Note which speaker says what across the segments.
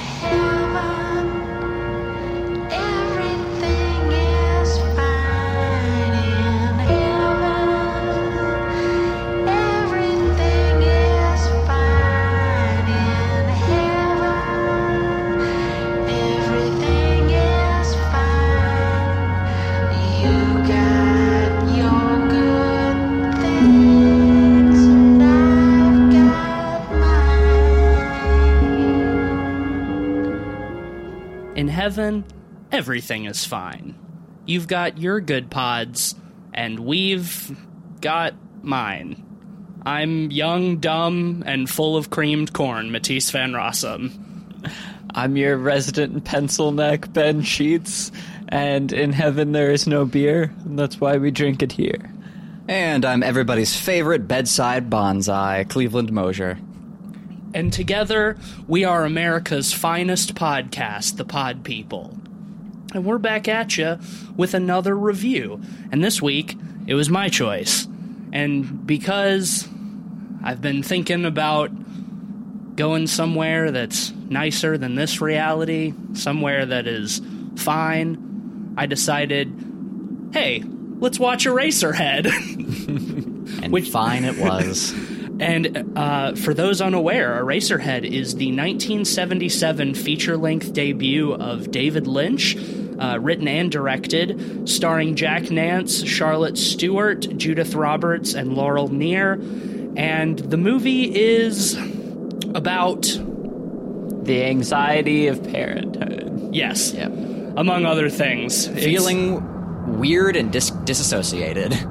Speaker 1: heaven, In heaven, everything is fine.
Speaker 2: You've got your good pods, and we've got mine. I'm young, dumb, and full of creamed corn, Matisse Van Rossum.
Speaker 3: I'm your resident pencil neck, Ben Sheets, and in heaven there is no beer, and that's why we drink it here.
Speaker 4: And I'm everybody's favorite bedside bonsai, Cleveland Mosier.
Speaker 2: And together, we are America's finest podcast, The Pod People. And we're back at you with another review. And this week, it was my choice. And because I've been thinking about going somewhere that's nicer than this reality, somewhere that is fine, I decided, hey, let's watch Eraserhead.
Speaker 4: And
Speaker 2: Which-
Speaker 4: fine it was.
Speaker 2: And uh, for those unaware, Eraserhead is the 1977 feature length debut of David Lynch, uh, written and directed, starring Jack Nance, Charlotte Stewart, Judith Roberts, and Laurel Near. And the movie is about,
Speaker 3: The anxiety of parenthood.
Speaker 2: yes,
Speaker 4: Yep.
Speaker 2: among other things, it's-
Speaker 4: Feeling weird and dis- disassociated.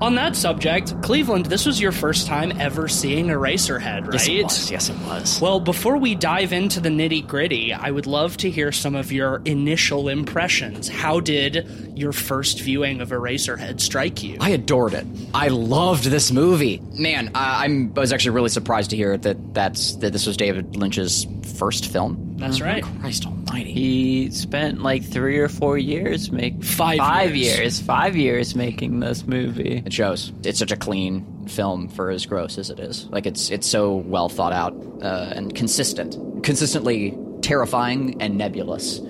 Speaker 2: On that subject, Cleveland, this was your first time ever seeing Eraserhead, right?
Speaker 4: Yes, it was. Yes, it was.
Speaker 2: Well, before we dive into the nitty gritty, I would love to hear some of your initial impressions. How did your first viewing of Eraserhead strike you?
Speaker 4: I adored it. I loved this movie. Man, I, I'm, I was actually really surprised to hear that that's that this was David Lynch's first film.
Speaker 2: That's oh, right.
Speaker 4: Christ Almighty!
Speaker 3: He spent like three or four years make
Speaker 2: Five
Speaker 3: five
Speaker 2: years.
Speaker 3: years, five years making this movie.
Speaker 4: It shows. It's such a clean film for as gross as it is. Like it's it's so well thought out uh, and consistent, consistently terrifying and nebulous.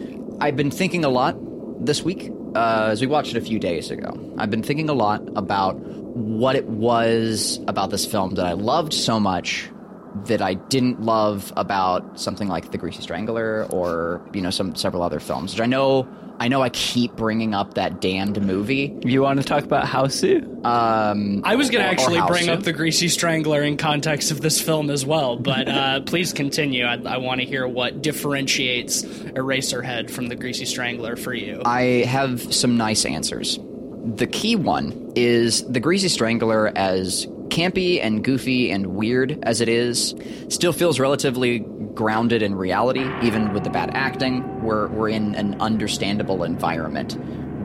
Speaker 4: I've been thinking a lot this week uh, as we watched it a few days ago. I've been thinking a lot about what it was about this film that I loved so much that I didn't love about something like The Greasy Strangler or you know some several other films. Which I know I know I keep bringing up that damned movie.
Speaker 3: You want to talk about Hausu?
Speaker 4: Um,
Speaker 2: I was going to
Speaker 4: or- or
Speaker 2: actually bring up the Greasy Strangler in context of this film as well, but uh, please continue. I, I want to hear what differentiates Eraserhead from the Greasy Strangler for you.
Speaker 4: I have some nice answers. The key one is the Greasy Strangler, as campy and goofy and weird as it is, still feels relatively grounded in reality, even with the bad acting. We're, we're in an understandable environment.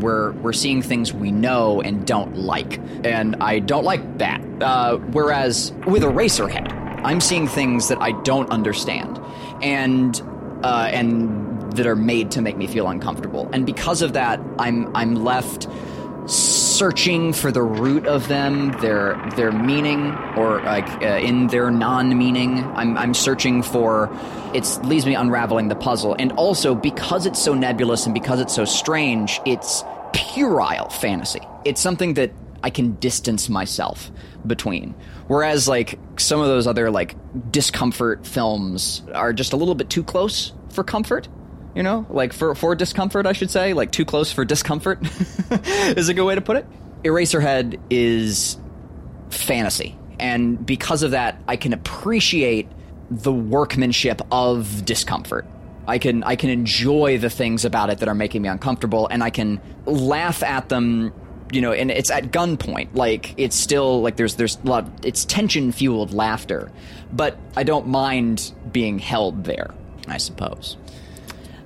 Speaker 4: We're, we're seeing things we know and don't like. And I don't like that. Uh, whereas with Eraserhead, I'm seeing things that I don't understand. And uh, and that are made to make me feel uncomfortable. And because of that, I'm I'm left searching for the root of them, their their meaning, or like uh, in their non-meaning. I'm I'm searching for. It leaves me unraveling the puzzle, and also because it's so nebulous and because it's so strange, it's puerile fantasy. It's something that I can distance myself between. Whereas like some of those other like discomfort films are just a little bit too close for comfort. You know, like for for discomfort, I should say, like too close for discomfort is a good way to put it. Eraserhead is fantasy, and because of that, I can appreciate the workmanship of discomfort. I can I can enjoy the things about it that are making me uncomfortable, and I can laugh at them. You know, and it's at gunpoint. Like it's still like there's there's a lot. It's tension fueled laughter, but I don't mind being held there. I suppose.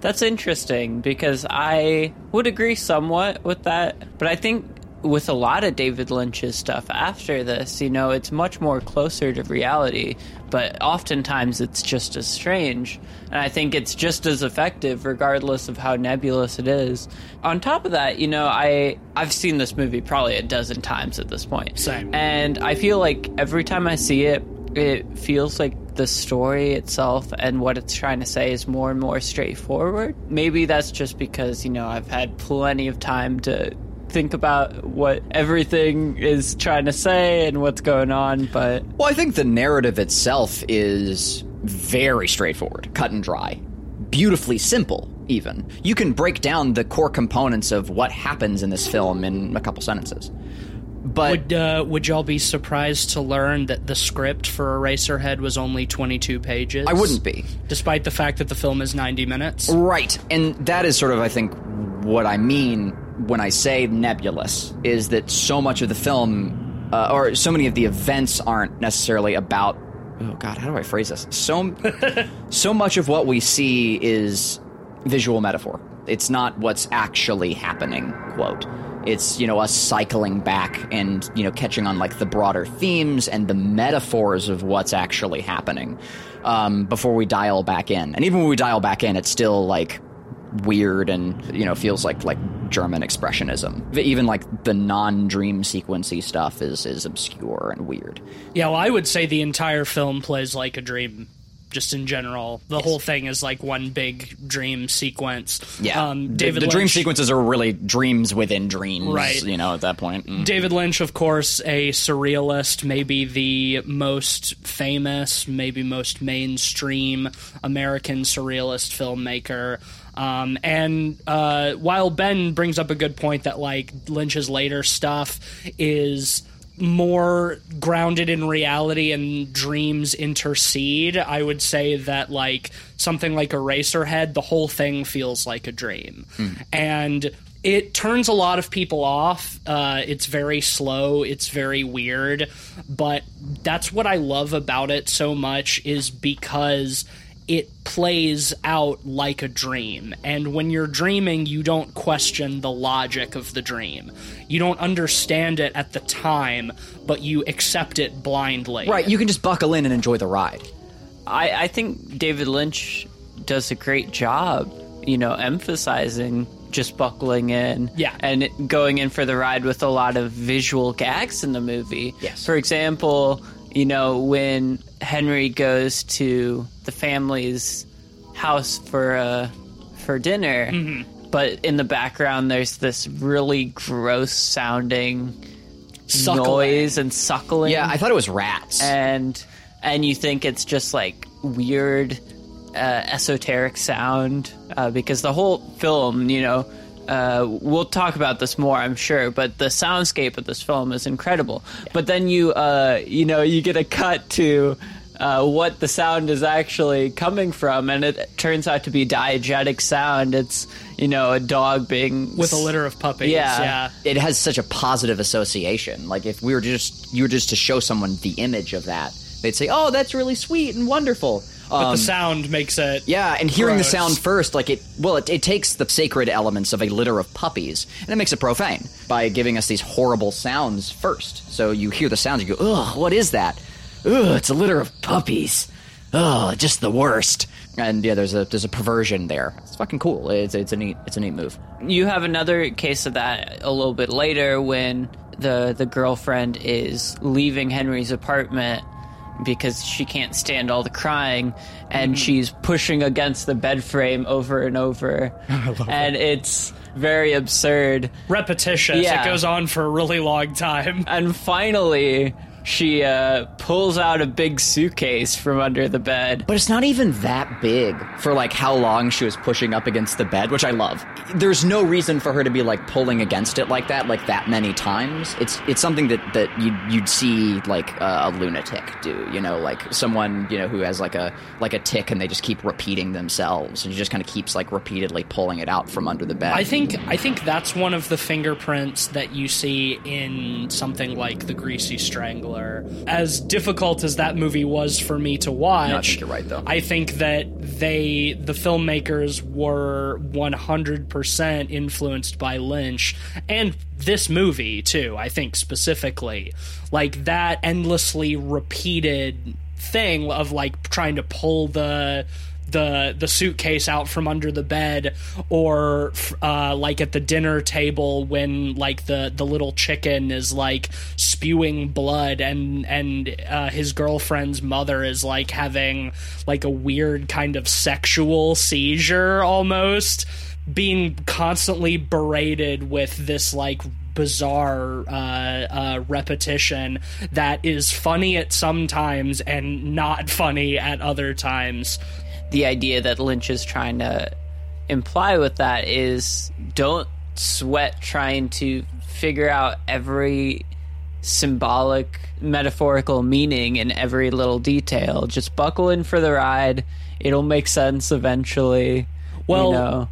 Speaker 3: That's interesting because I would agree somewhat with that, but I think with a lot of David Lynch's stuff after this, you know, it's much more closer to reality, but oftentimes it's just as strange. And I think it's just as effective regardless of how nebulous it is. On top of that, you know, I I've seen this movie probably a dozen times at this point.
Speaker 2: Same.
Speaker 3: And I feel like every time I see it, it feels like the story itself and what it's trying to say is more and more straightforward. Maybe that's just because, you know, I've had plenty of time to think about what everything is trying to say and what's going on, but
Speaker 4: Well, I think the narrative itself is very straightforward, cut and dry, beautifully simple, even. You can break down the core components of what happens in this film in a couple sentences. But
Speaker 2: Would uh, would y'all be surprised to learn that the script for Eraserhead was only 22 pages?
Speaker 4: I wouldn't be.
Speaker 2: despite the fact that the film is 90 minutes.
Speaker 4: Right. And that is sort of, I think, what I mean when I say nebulous, is that so much of the film, uh, or so many of the events aren't necessarily about. Oh God, how do I phrase this? So, so much of what we see is visual metaphor. It's not what's actually happening. Quote. It's you know us cycling back and you know catching on like the broader themes and the metaphors of what's actually happening um, before we dial back in. And even when we dial back in, it's still like weird and you know feels like like German expressionism. Even like the non-dream sequency stuff is is obscure and weird.
Speaker 2: Yeah, well, I would say the entire film plays like a dream, just in general. The whole thing is like one big dream sequence. um,
Speaker 4: the,
Speaker 2: David
Speaker 4: the dream
Speaker 2: Lynch-
Speaker 4: sequences are really dreams within dreams,
Speaker 2: Right.
Speaker 4: You know, at that point. Mm.
Speaker 2: David Lynch, of course, a surrealist, maybe the most famous, maybe most mainstream American surrealist filmmaker. Um, and uh, while Ben brings up a good point that like Lynch's later stuff is more grounded in reality and dreams intercede, I would say that like something like Eraserhead, the whole thing feels like a dream. And it turns a lot of people off. Uh, it's very slow. It's very weird, but that's what I love about it so much is because it plays out like a dream. And when you're dreaming, you don't question the logic of the dream. You don't understand it at the time, but you accept it blindly.
Speaker 4: Right, you can just buckle in and enjoy the ride.
Speaker 3: I, I think David Lynch does a great job, you know, emphasizing just buckling in
Speaker 2: Yeah.
Speaker 3: and going in for the ride with a lot of visual gags in the movie.
Speaker 4: Yes.
Speaker 3: For example, you know, when Henry goes to the family's house for uh, for dinner,
Speaker 2: Mm-hmm.
Speaker 3: but in the background there's this really gross sounding
Speaker 2: Suckling.
Speaker 3: noise and suckling
Speaker 4: Yeah, I thought it was rats.
Speaker 3: and and you think it's just like weird uh, esoteric sound uh, because the whole film you know uh, we'll talk about this more i'm sure but the soundscape of this film is incredible but then you uh, you know you get a cut to uh, what the sound is actually coming from and it turns out to be diegetic sound it's you know a dog being
Speaker 2: With a litter of puppies.
Speaker 3: Yeah.
Speaker 2: yeah.
Speaker 4: it has such a positive association. Like if we were just you were just to show someone the image of that, they'd say, "Oh, that's really sweet and wonderful."
Speaker 2: But
Speaker 4: Um,
Speaker 2: the sound makes it.
Speaker 4: yeah, and hearing
Speaker 2: Gross.
Speaker 4: the sound first, like it, well, it, it takes the sacred elements of a litter of puppies and it makes it profane by giving us these horrible sounds first. So you hear the sounds, you go, "Ugh, what is that? Ugh, it's a litter of puppies. Oh, just the worst." And yeah, there's a there's a perversion there. It's fucking cool. It's it's a neat it's a neat move.
Speaker 3: you have another case of that a little bit later when the the girlfriend is leaving Henry's apartment because she can't stand all the crying and mm-hmm. she's pushing against the bed frame over and over and it's very absurd
Speaker 2: repetitious.
Speaker 3: Yeah.
Speaker 2: It goes on for a really long time.
Speaker 3: and finally she uh, pulls out a big suitcase from under the bed
Speaker 4: But it's not even that big for like how long she was pushing up against the bed, which I love. There's no reason for her to be like pulling against it like that, like that many times. It's it's something that that you'd you'd see like a, a lunatic do, you know, like someone you know who has like a like a tick and they just keep repeating themselves, and she just kind of keeps like repeatedly pulling it out from under the bed.
Speaker 2: I think I think that's one of the fingerprints that you see in something like The Greasy Strangler. As difficult as that movie was for me to watch,
Speaker 4: No, I think you're right, though.
Speaker 2: I think that they the filmmakers were 100% influenced by Lynch and this movie too, I think specifically. Like that endlessly repeated thing of like trying to pull the the the suitcase out from under the bed or uh, like at the dinner table when like the the little chicken is like spewing blood and and uh, his girlfriend's mother is like having like a weird kind of sexual seizure almost being constantly berated with this like bizarre uh, uh, repetition that is funny at some times and not funny at other times.
Speaker 3: The idea that Lynch is trying to imply with that is don't sweat trying to figure out every symbolic metaphorical meaning in every little detail. Just buckle in for the ride. It'll make sense eventually
Speaker 2: Well,
Speaker 3: you know.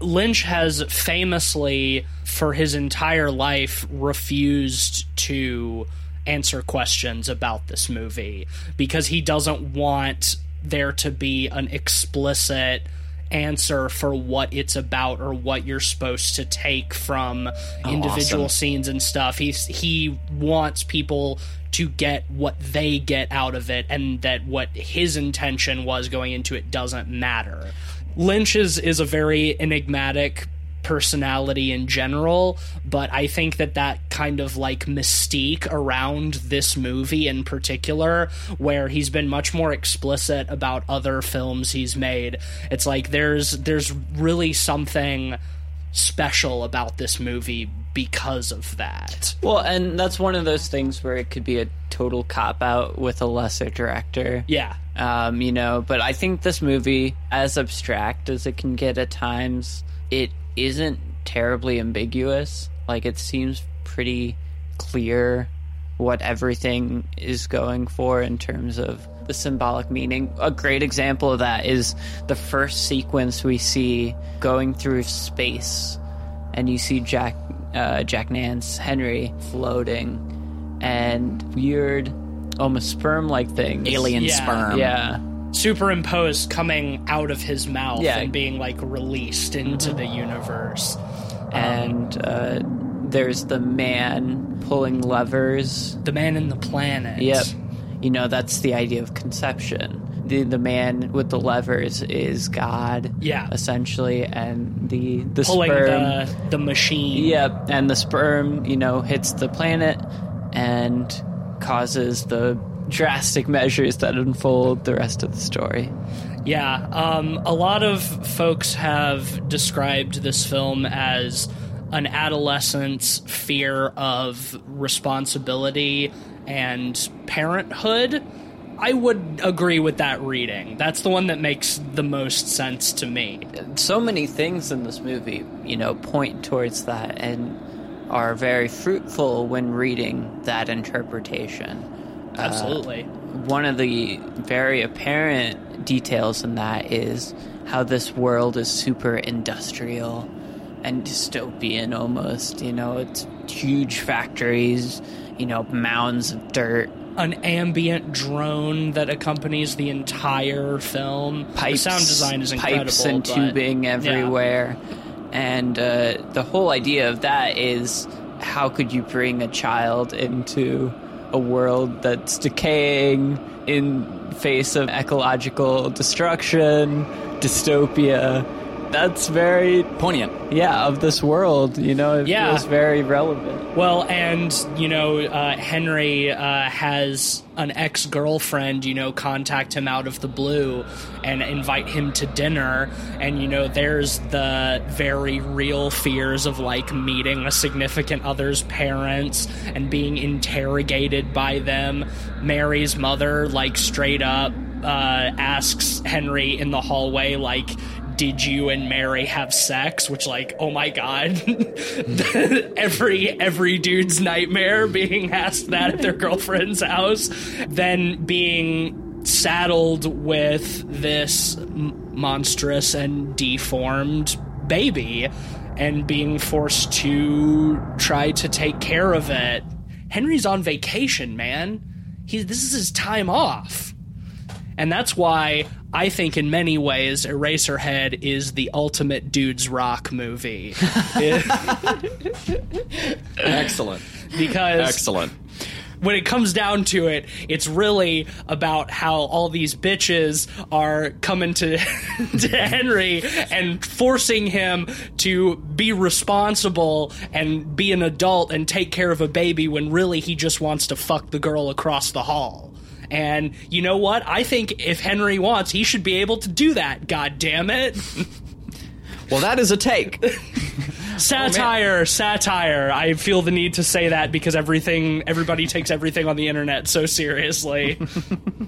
Speaker 2: Lynch has famously, for his entire life, refused to answer questions about this movie because he doesn't want there to be an explicit answer for what it's about or what you're supposed to take from oh, individual
Speaker 4: awesome.
Speaker 2: scenes and stuff. He's he wants people to get what they get out of it and that what his intention was going into it doesn't matter. Lynch is, is a very enigmatic personality in general, but I think that that kind of like mystique around this movie in particular, where he's been much more explicit about other films he's made, it's like there's there's really something special about this movie because of that.
Speaker 3: well and that's one of those things where it could be a total cop out with a lesser director
Speaker 2: Yeah.
Speaker 3: um, you know. But I think this movie, as abstract as it can get at times, it isn't terribly ambiguous. Like it seems pretty clear what everything is going for in terms of the symbolic meaning. A great example of that is the first sequence we see going through space, and you see Jack uh, Jack Nance Henry floating, and weird, almost sperm-like things.
Speaker 4: Alien
Speaker 2: Yeah.
Speaker 4: sperm.
Speaker 3: Yeah.
Speaker 2: Superimposed coming out of his mouth
Speaker 3: Yeah.
Speaker 2: and being like released into the universe.
Speaker 3: and uh, there's the man pulling levers.
Speaker 2: The man in the planet.
Speaker 3: Yep, you know that's the idea of conception. The the man with the levers is God.
Speaker 2: Yeah.
Speaker 3: essentially, and the the
Speaker 2: Pulling
Speaker 3: sperm.
Speaker 2: the the machine.
Speaker 3: Yep, and the sperm, you know, hits the planet and causes the drastic measures that unfold the rest of the story.
Speaker 2: Yeah, um, a lot of folks have described this film as an adolescent's fear of responsibility and parenthood. I would agree with that reading. That's the one that makes the most sense to me.
Speaker 3: so many things in this movie, you know, point towards that and are very fruitful when reading that interpretation.
Speaker 2: Absolutely.
Speaker 3: One of the very apparent details in that is how this world is super industrial and dystopian almost. You know, it's huge factories, you know, mounds of dirt.
Speaker 2: An ambient drone that accompanies the entire film.
Speaker 3: pipes,
Speaker 2: the sound design is incredible.
Speaker 3: pipes and
Speaker 2: but-
Speaker 3: tubing
Speaker 2: yeah.
Speaker 3: everywhere, and uh, the whole idea of that is how could you bring a child into a world that's decaying in face of ecological destruction, dystopia. That's very
Speaker 4: Poignant.
Speaker 3: yeah of this world. You know, it
Speaker 2: Yeah.
Speaker 3: feels very relevant.
Speaker 2: Well, and you know, uh, Henry uh, has an ex girlfriend, you know, contact him out of the blue and invite him to dinner. And, you know, there's the very real fears of like meeting a significant other's parents and being interrogated by them. Mary's mother, like, straight up uh, asks Henry in the hallway, like, did you and Mary have sex? Which, like, oh my god, every every dude's nightmare being asked that at their girlfriend's house, then being saddled with this monstrous and deformed baby, and being forced to try to take care of it. Henry's on vacation, man. He this is his time off. And that's why I think, in many ways, Eraserhead is the ultimate dudes rock movie.
Speaker 4: Excellent.
Speaker 2: because
Speaker 4: Excellent.
Speaker 2: when it comes down to it, it's really about how all these bitches are coming to to Henry and forcing him to be responsible and be an adult and take care of a baby when really he just wants to fuck the girl across the hall. And you know what? I think if Henry wants, he should be able to do that. God damn it.
Speaker 4: Well, that is a take.
Speaker 2: satire, satire. I feel the need to say that because everything, everybody takes everything on the internet so seriously.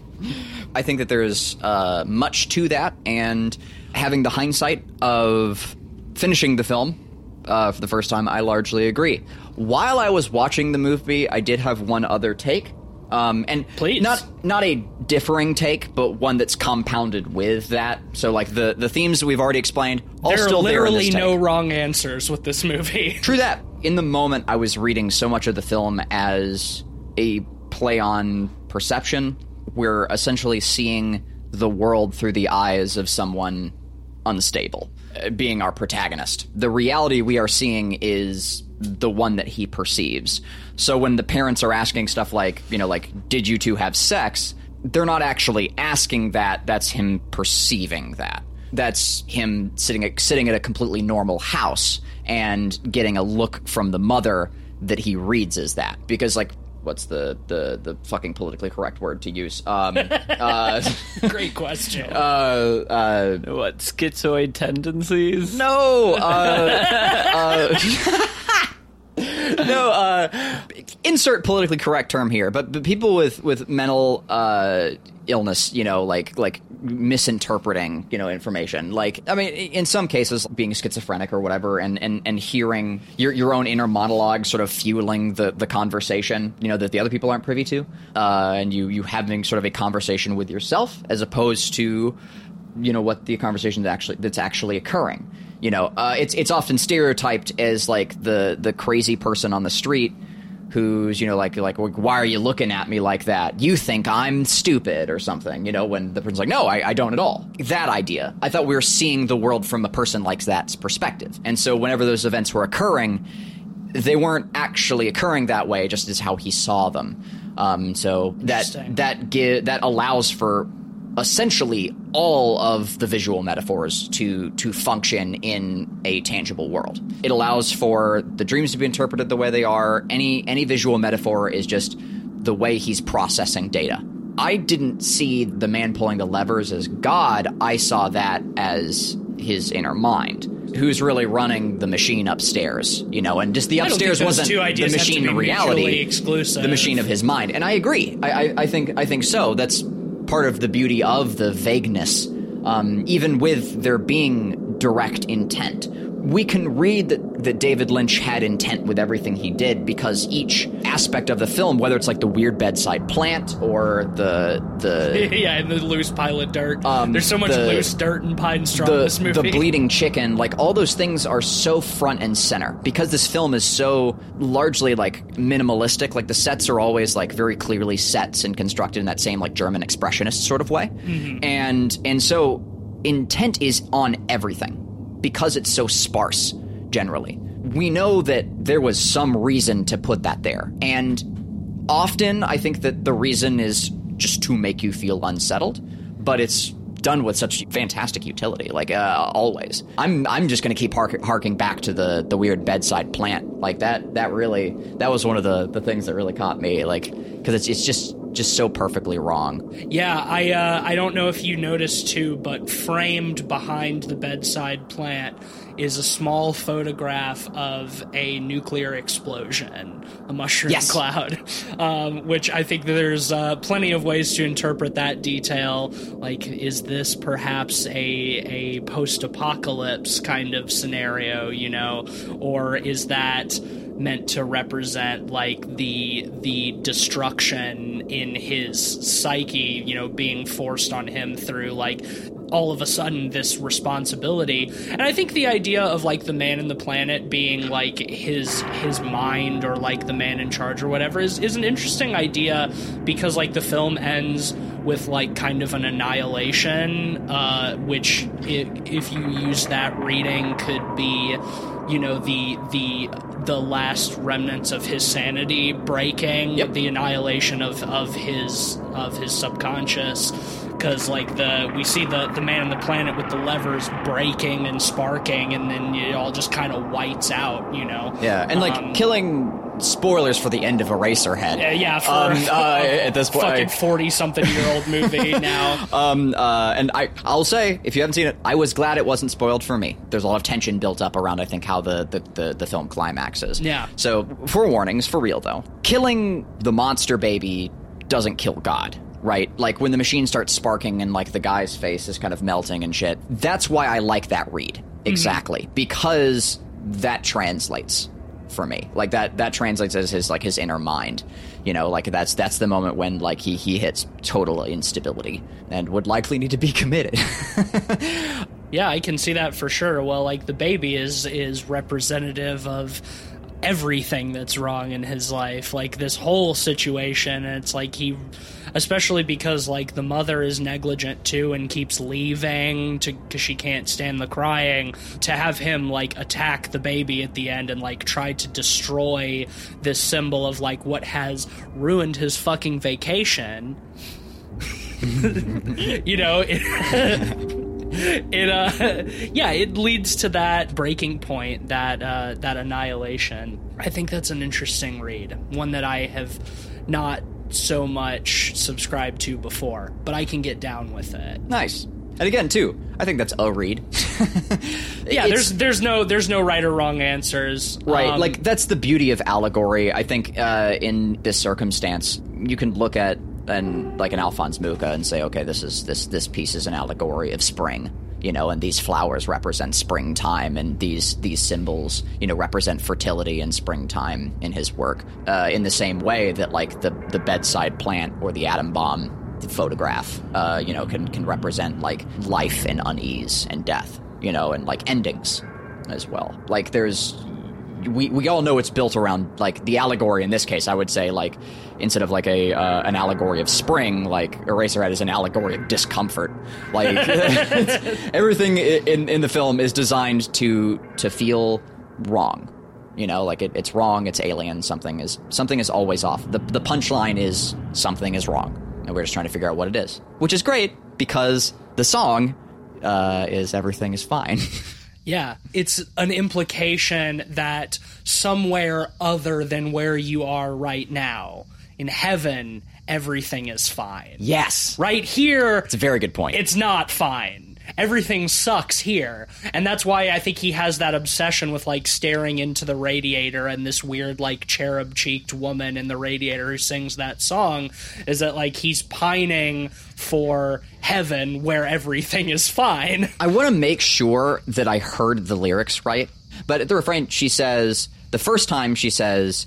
Speaker 4: I think that there's uh, much to that, and having the hindsight of finishing the film uh, for the first time, I largely agree. While I was watching the movie, I did have one other take. Um, and
Speaker 2: Please.
Speaker 4: not not a differing take, but one that's compounded with that. So, like the the themes that we've already explained, all
Speaker 2: there are
Speaker 4: still there in
Speaker 2: literally
Speaker 4: take.
Speaker 2: no wrong answers with this movie.
Speaker 4: True that. In the moment, I was reading so much of the film as a play on perception. We're essentially seeing the world through the eyes of someone unstable, being our protagonist. The reality we are seeing is the one that he perceives. So when the parents are asking stuff like, you know, like, did you two have sex? They're not actually asking that. That's him perceiving that that's him sitting at, sitting at a completely normal house and getting a look from the mother that he reads as that because like what's the the the fucking politically correct word to use um uh
Speaker 2: Great question.
Speaker 4: uh uh
Speaker 3: What schizoid tendencies?
Speaker 4: no uh, uh no uh insert politically correct term here but, but people with with mental uh illness you know like like misinterpreting you know information like i mean in some cases being schizophrenic or whatever and and and hearing your your own inner monologue sort of fueling the the conversation you know that the other people aren't privy to uh and you you having sort of a conversation with yourself as opposed to you know what the conversation that actually that's actually occurring. You know, uh, it's it's often stereotyped as like the the crazy person on the street who's you know like like why are you looking at me like that? You think I'm stupid or something? You know, when the person's like, no, I, I don't at all. That idea. I thought we were seeing the world from a person like that's perspective, and so whenever those events were occurring, they weren't actually occurring that way, just as how he saw them. Um, so that that gi- that allows for essentially all of the visual metaphors to to function in a tangible world. It allows for the dreams to be interpreted the way they are. Any any visual metaphor is just the way he's processing data. I didn't see the man pulling the levers as God. I saw that as his inner mind, who's really running the machine upstairs. You know, and just the
Speaker 2: I don't think
Speaker 4: upstairs wasn't
Speaker 2: two
Speaker 4: the
Speaker 2: ideas have to
Speaker 4: machine in reality,
Speaker 2: exclusive.
Speaker 4: the machine of his mind. And I agree. I, I, I think I think so. That's part of the beauty of the vagueness, um, even with there being direct intent. We can read that, that David Lynch had intent with everything he did because each aspect of the film, whether it's like the weird bedside plant or the the
Speaker 2: yeah, and the loose pile of dirt.
Speaker 4: Um,
Speaker 2: There's so much
Speaker 4: the-
Speaker 2: loose dirt and pine straw in
Speaker 4: the,
Speaker 2: this movie.
Speaker 4: the bleeding chicken, like all those things are so front and center because this film is so largely like minimalistic. Like the sets are always like very clearly sets and constructed in that same like German expressionist sort of way, and and so intent is on everything because it's so sparse generally. We know that there was some reason to put that there, and often I think that the reason is just to make you feel unsettled, but it's done with such fantastic utility, like uh, always. I'm I'm just going to keep hark- harking back to the the weird bedside plant, like that. That really that was one of the the things that really caught me, like because it's it's just just so perfectly wrong.
Speaker 2: Yeah, I uh, I don't know if you noticed too, but framed behind the bedside plant is a small photograph of a nuclear explosion, a mushroom
Speaker 4: Yes.
Speaker 2: cloud, um, which I think there's uh, plenty of ways to interpret that detail. Like, is this perhaps a a post-apocalypse kind of scenario, you know, or is that meant to represent like the the destruction in his psyche you know being forced on him through like all of a sudden this responsibility. And i think the idea of like the man in the planet being like his his mind or like the man in charge or whatever is is an interesting idea because like the film ends with like kind of an annihilation, uh, which i if you use that reading could be, you know, the the the last remnants of his sanity breaking,
Speaker 4: Yep.
Speaker 2: the annihilation of of his of his subconscious. Because like the we see the the man on the planet with the levers breaking and sparking, and then it all just kind of whites out, you know.
Speaker 4: Yeah, and like
Speaker 2: Um,
Speaker 4: killing spoilers for the end of Eraserhead.
Speaker 2: yeah, yeah, for
Speaker 4: Um, uh, at this point,
Speaker 2: fucking forty something year old movie now.
Speaker 4: Um, uh, and I, I'll say, if you haven't seen it, I was glad it wasn't spoiled for me. There's a lot of tension built up around, I think, how the, the, the, the film climaxes.
Speaker 2: Yeah.
Speaker 4: So, forewarnings, for real though. Killing the monster baby doesn't kill God, right? Like, when the machine starts sparking and, like, the guy's face is kind of melting and shit, that's why I like that read. Exactly. Because that translates for me. Like that that translates as his like his inner mind. You know, like that's that's the moment when like he he hits total instability and would likely need to be committed.
Speaker 2: Yeah, I can see that for sure. Well, like the baby is is representative of everything that's wrong in his life. Like this whole situation, and it's like he especially because like the mother is negligent too and keeps leaving to cuz she can't stand the crying to have him like attack the baby at the end and like try to destroy this symbol of like what has ruined his fucking vacation. you know, it, it uh yeah it leads to that breaking point that uh that annihilation i think that's an interesting read one that i have not so much subscribed to before but i can get down with it
Speaker 4: nice. And again, too, I think that's a read.
Speaker 2: yeah
Speaker 4: It's-
Speaker 2: there's there's no there's no right or wrong answers
Speaker 4: Right,
Speaker 2: Um,
Speaker 4: like that's the beauty of allegory. I think uh, in this circumstance, you can look at an like an Alphonse Mucha and say, okay, this is this this piece is an allegory of spring, you know, and these flowers represent springtime, and these these symbols, you know, represent fertility and springtime in his work. Uh, in the same way that like the the bedside plant or the atom bomb photograph, uh, you know, can can represent like life and unease and death, you know, and like endings as well. Like there's we we all know it's built around like the allegory in this case. I would say like instead of like a uh, an allegory of spring, like Eraserhead is an allegory of discomfort. Like everything in in the film is designed to to feel wrong. You know, like it, it's wrong. It's alien. Something is something is always off. The the punchline is something is wrong, and we're just trying to figure out what it is, which is great because the song uh, is everything is fine.
Speaker 2: Yeah, it's an implication that somewhere other than where you are right now, in heaven, everything is fine.
Speaker 4: yes,
Speaker 2: Right here,
Speaker 4: it's a very good point.
Speaker 2: it's not fine. Everything sucks here. And that's why I think he has that obsession with like staring into the radiator and this weird like cherub cheeked woman in the radiator who sings that song is that like he's pining for heaven where everything is fine.
Speaker 4: I want to make sure that I heard the lyrics right. But at the refrain, she says, the first time she says,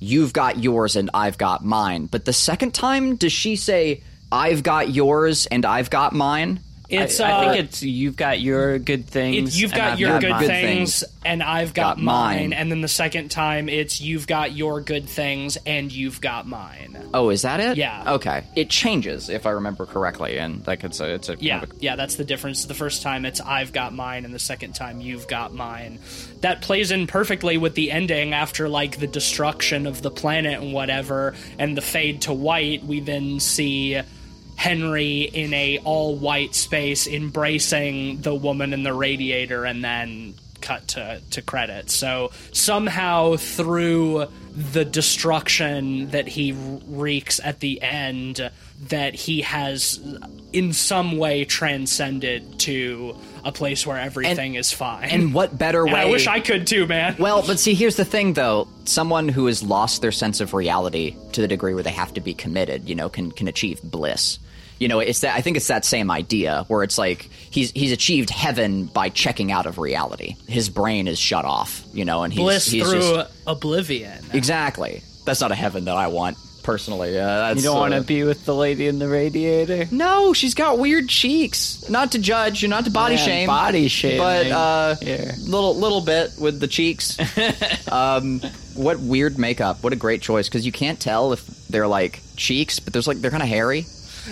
Speaker 4: You've got yours and I've got mine. But the second time, does she say, I've got yours and I've got mine?
Speaker 2: It's
Speaker 3: I, I
Speaker 2: uh,
Speaker 3: think it's you've got your good things.
Speaker 2: It, you've got
Speaker 3: I've
Speaker 2: your
Speaker 3: got
Speaker 2: good,
Speaker 3: mine.
Speaker 2: things, and I've got,
Speaker 4: got
Speaker 2: mine.
Speaker 4: mine.
Speaker 2: And then the second time, it's you've got your good things and you've got mine.
Speaker 4: Oh, is that it?
Speaker 2: Yeah.
Speaker 4: Okay. It changes, if I remember correctly. And like it's a. It's a
Speaker 2: Yeah,
Speaker 4: kind of a-
Speaker 2: yeah, that's the difference. The first time it's I've got mine, and the second time you've got mine. That plays in perfectly with the ending after like the destruction of the planet and whatever, and the fade to white. We then see Henry in a all white space embracing the woman in the radiator, and then cut to to credits. So somehow through the destruction that he wreaks at the end that he has in some way transcended to a place where everything is fine.
Speaker 4: And what better
Speaker 2: And
Speaker 4: way?
Speaker 2: I wish I could too, man.
Speaker 4: Well, but see, here's the thing, though. Someone who has lost their sense of reality to the degree where they have to be committed, you know, can can achieve bliss. You know, it's that. I think it's that same idea where it's like he's he's achieved heaven by checking out of reality. His brain is shut off, you know, and he's,
Speaker 2: Bliss
Speaker 4: he's
Speaker 2: through
Speaker 4: just
Speaker 2: oblivion.
Speaker 4: exactly. That's not a heaven that I want personally. Uh, that's,
Speaker 3: You don't want
Speaker 4: uh,
Speaker 3: to be with the lady in the radiator.
Speaker 4: No, she's got weird cheeks. Not to judge, you not to body
Speaker 3: Man,
Speaker 4: shame,
Speaker 3: body shaming.
Speaker 4: but uh,
Speaker 3: Here.
Speaker 4: little little bit with the cheeks. um, what weird makeup? What a great choice because you can't tell if they're like cheeks, but there's like they're kind of hairy.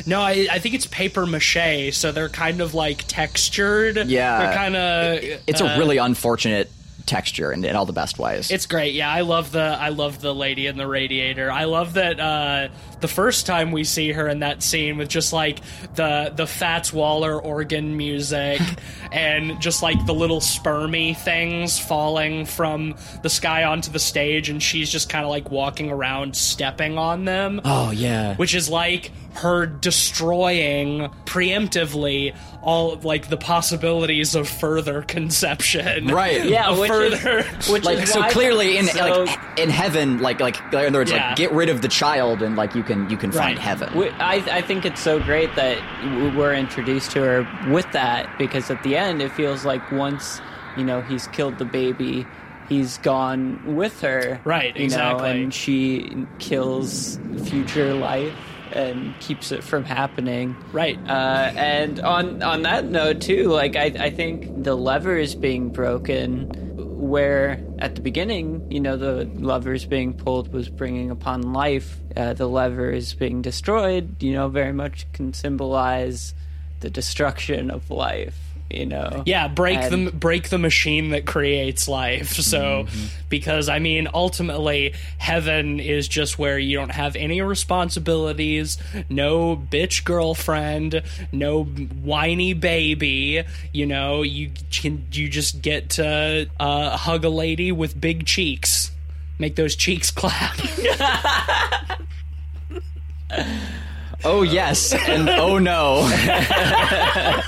Speaker 2: No, I, I think it's paper mache, so they're kind of like textured.
Speaker 4: Yeah.
Speaker 2: they're kind of.
Speaker 4: It's a really unfortunate texture in, in all the best ways.
Speaker 2: It's great. Yeah, I love the I love the lady in the radiator. I love that uh, the first time we see her in that scene with just like the the Fats Waller organ music and just like the little spermy things falling from the sky onto the stage and she's just kind of like walking around stepping on them.
Speaker 4: oh yeah.
Speaker 2: Which is like her destroying preemptively all like the possibilities of further conception.
Speaker 4: Right.
Speaker 3: Yeah, which
Speaker 2: further
Speaker 3: is, which
Speaker 4: like
Speaker 3: is
Speaker 4: so clearly in
Speaker 3: so-
Speaker 4: like in heaven like like in other words
Speaker 2: Yeah.
Speaker 4: like get rid of the child and like you can you can find
Speaker 2: Right.
Speaker 4: heaven
Speaker 3: We- I, I think it's so great that we're introduced to her with that because at the end it feels like once you know he's killed the baby, he's gone with her,
Speaker 2: Right,
Speaker 3: You
Speaker 2: exactly.
Speaker 3: know, and she kills future life and keeps it from happening.
Speaker 2: Right.
Speaker 3: Uh, and on on that note too, like I, I think the lever is being broken. Where at the beginning, you know, the levers being pulled was bringing upon life. Uh, the lever is being destroyed. You know, very much can symbolize the destruction of life. You know.
Speaker 2: Yeah, break
Speaker 3: And-
Speaker 2: the break the machine that creates life. So, because I mean, ultimately, heaven is just where you don't have any responsibilities, no bitch girlfriend, no whiny baby. You know, you can you just get to uh, hug a lady with big cheeks, make those cheeks clap.
Speaker 4: oh yes and oh no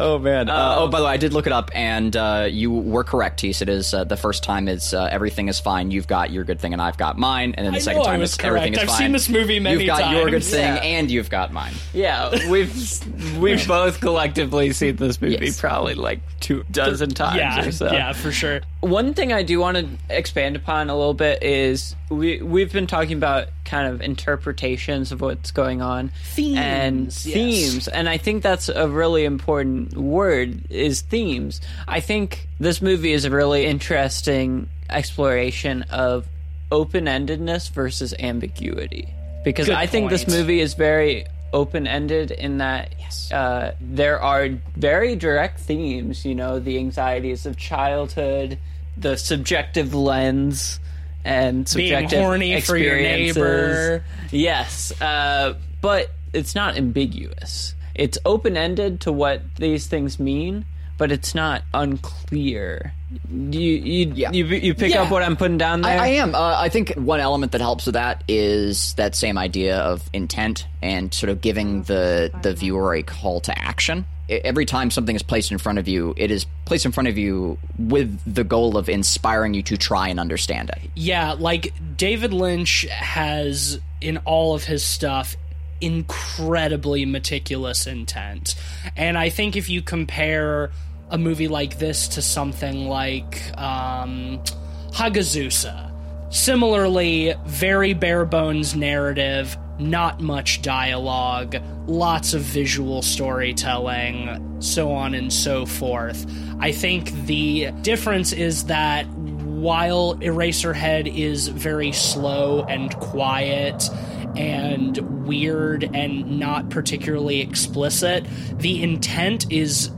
Speaker 4: Oh man! Uh, oh, by the way, I did look it up, and uh, you were correct, Tease. It is uh, the first time is uh, everything is fine. You've got your good thing, and I've got mine. And then the
Speaker 2: I
Speaker 4: second
Speaker 2: know I
Speaker 4: time
Speaker 2: was
Speaker 4: it's everything
Speaker 2: correct.
Speaker 4: is
Speaker 2: I've
Speaker 4: fine.
Speaker 2: seen this movie many
Speaker 4: You've got your good thing,
Speaker 3: Yeah.
Speaker 4: and you've got mine.
Speaker 3: Yeah, we've we've both collectively seen this movie
Speaker 4: Yes.
Speaker 3: probably like two dozen times
Speaker 2: yeah,
Speaker 3: or so.
Speaker 2: yeah, for sure.
Speaker 3: One thing I do want to expand upon a little bit is we we've been talking about kind of interpretations of what's going on
Speaker 2: Themes,
Speaker 3: and
Speaker 2: yes.
Speaker 3: themes and I think that's a really important word is themes. I think this movie is a really interesting exploration of open-endedness versus ambiguity because
Speaker 2: Good
Speaker 3: I think this movie is very open-ended in that uh, there are very direct themes you know the anxieties of childhood the subjective lens and subjective Being
Speaker 2: horny for your neighbor.
Speaker 3: yes uh, but it's not ambiguous. It's open-ended to what these things mean but it's not unclear you you
Speaker 4: Yeah.
Speaker 3: you, you pick
Speaker 4: Yeah.
Speaker 3: up what i'm putting down there
Speaker 4: I, I am. Uh, I think one element that helps with that is that same idea of intent and sort of giving the the viewer a call to action. Every time something is placed in front of you, it is placed in front of you with the goal of inspiring you to try and understand it.
Speaker 2: Yeah, like David Lynch has in all of his stuff incredibly meticulous intent. And I think if you compare a movie like this to something like um, Hagazussa, similarly, very bare bones narrative, not much dialogue, lots of visual storytelling, so on and so forth. I think the difference is that while Eraserhead is very slow and quiet and weird and not particularly explicit, the intent is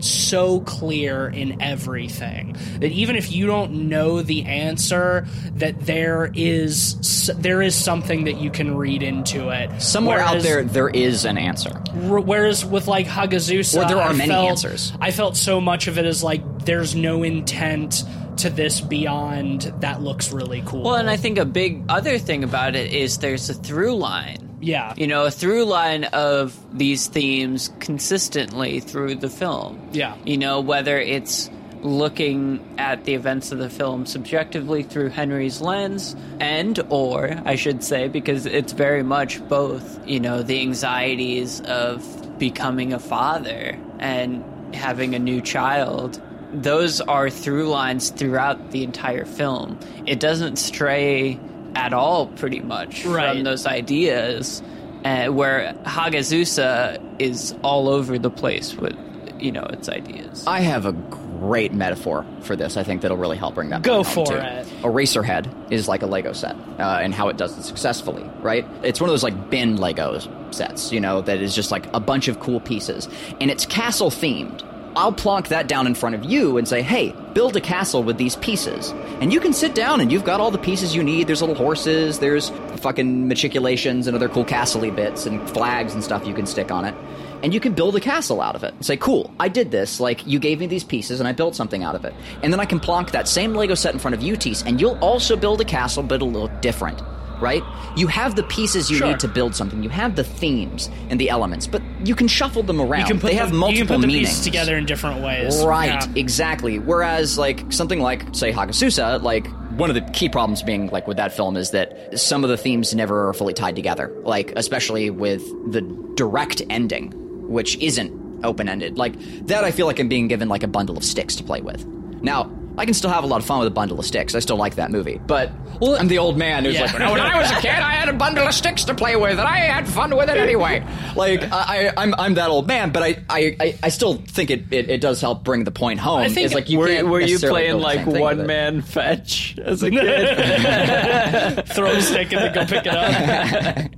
Speaker 2: so clear in everything that even if you don't know the answer that there is there is something that you can read into it
Speaker 4: Somewhere out there, there is an answer.
Speaker 2: Whereas with like Hagazussa,
Speaker 4: Or there are
Speaker 2: I
Speaker 4: many
Speaker 2: felt-
Speaker 4: answers.
Speaker 2: I felt so much of it as like there's no intent to this beyond that looks really cool.
Speaker 3: Well, and I think a big other thing about it is there's a through line.
Speaker 2: Yeah,
Speaker 3: You know, a through line of these themes consistently through the film.
Speaker 2: Yeah.
Speaker 3: You know, whether it's looking at the events of the film subjectively through Henry's lens and or I should say because it's very much both, you know, the anxieties of becoming a father and having a new child those are through lines throughout the entire film. It doesn't stray at all, pretty much,
Speaker 2: Right.
Speaker 3: from those ideas. Uh, where Hagazussa is all over the place with, you know, its ideas.
Speaker 4: I have a great metaphor for this. I think that'll really help bring that.
Speaker 2: Go
Speaker 4: point home,
Speaker 2: for
Speaker 4: too.
Speaker 2: it.
Speaker 4: Eraserhead is like a Lego set, uh, and how it does it successfully, right? It's one of those like bin Legos sets, you know, that is just like a bunch of cool pieces, and it's castle themed. I'll plonk that down in front of you and say, hey, build a castle with these pieces. And you can sit down and you've got all the pieces you need. There's little horses, there's fucking matriculations and other cool castle bits and flags and stuff you can stick on it. And you can build a castle out of it. And Say, cool, I did this. Like, you gave me these pieces and I built something out of it. And then I can plonk that same Lego set in front of you, Tease, and you'll also build a castle, but a little different. Right? You have the pieces you
Speaker 2: Sure.
Speaker 4: need to build something. You have the themes and the elements, but you can shuffle them around.
Speaker 2: You can put
Speaker 4: they
Speaker 2: the,
Speaker 4: have multiple
Speaker 2: you can put the
Speaker 4: meanings.
Speaker 2: pieces together in different ways.
Speaker 4: Right,
Speaker 2: Yeah.
Speaker 4: exactly. Whereas, like something like, say, Hagazussa, like one of the key problems being like with that film is that some of the themes never are fully tied together. Like especially with the direct ending, which isn't open ended. Like that, I feel like I'm being given like a bundle of sticks to play with. Now. I can still have a lot of fun with a bundle of sticks. I still like that movie, but I'm the old man who's
Speaker 2: Yeah.
Speaker 4: like, "No, when I was a kid, I had a bundle of sticks to play with, and I had fun with it anyway. Like I, I, I'm, I'm that old man, but I, I, I- still think it, it, it does help bring the point home.
Speaker 2: I think-
Speaker 4: It's like you
Speaker 3: were were you playing like
Speaker 4: same thing with
Speaker 3: one man fetch as a kid?
Speaker 2: throw a stick and then go pick it up.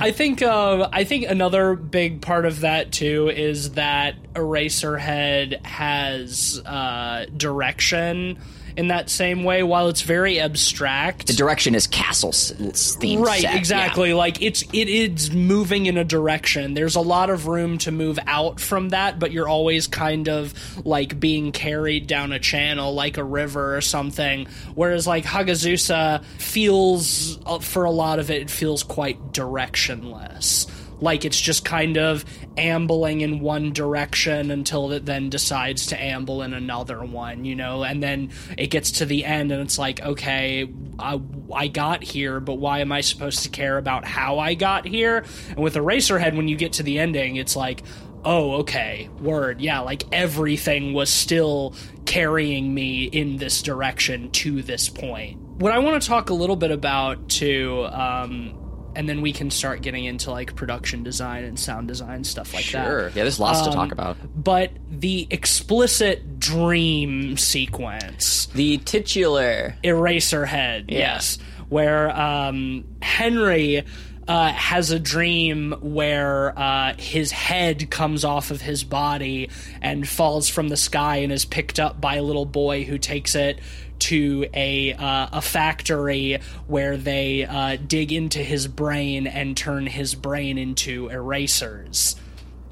Speaker 2: I think uh, I think another big part of that too is that Eraserhead has uh, direction in that same way. While it's very abstract,
Speaker 4: The direction is castle themed.
Speaker 2: right
Speaker 4: set,
Speaker 2: exactly like it's it is moving in a direction there's a lot of room to move out from that but you're always kind of like being carried down a channel like a river or something whereas like Hagazussa feels uh, for a lot of it it feels quite directionless like it's just kind of ambling in one direction until it then decides to amble in another one, you know, and then it gets to the end and it's like, okay, I, I got here, but why am I supposed to care about how I got here? And with Eraserhead, when you get to the ending, it's like, oh, okay, word, yeah, like everything was still carrying me in this direction to this point. What I want to talk a little bit about too, um, and then we can start getting into like production design and sound design stuff like that.
Speaker 4: Sure. Yeah, there's lots to
Speaker 2: Um,
Speaker 4: talk about.
Speaker 2: But the explicit dream sequence,
Speaker 3: the titular.
Speaker 2: eraser Eraserhead, yes, where um, Henry. Uh, has a dream where uh, his head comes off of his body and falls from the sky and is picked up by a little boy who takes it to a uh, a factory where they uh, dig into his brain and turn his brain into erasers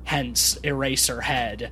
Speaker 2: hence Eraserhead.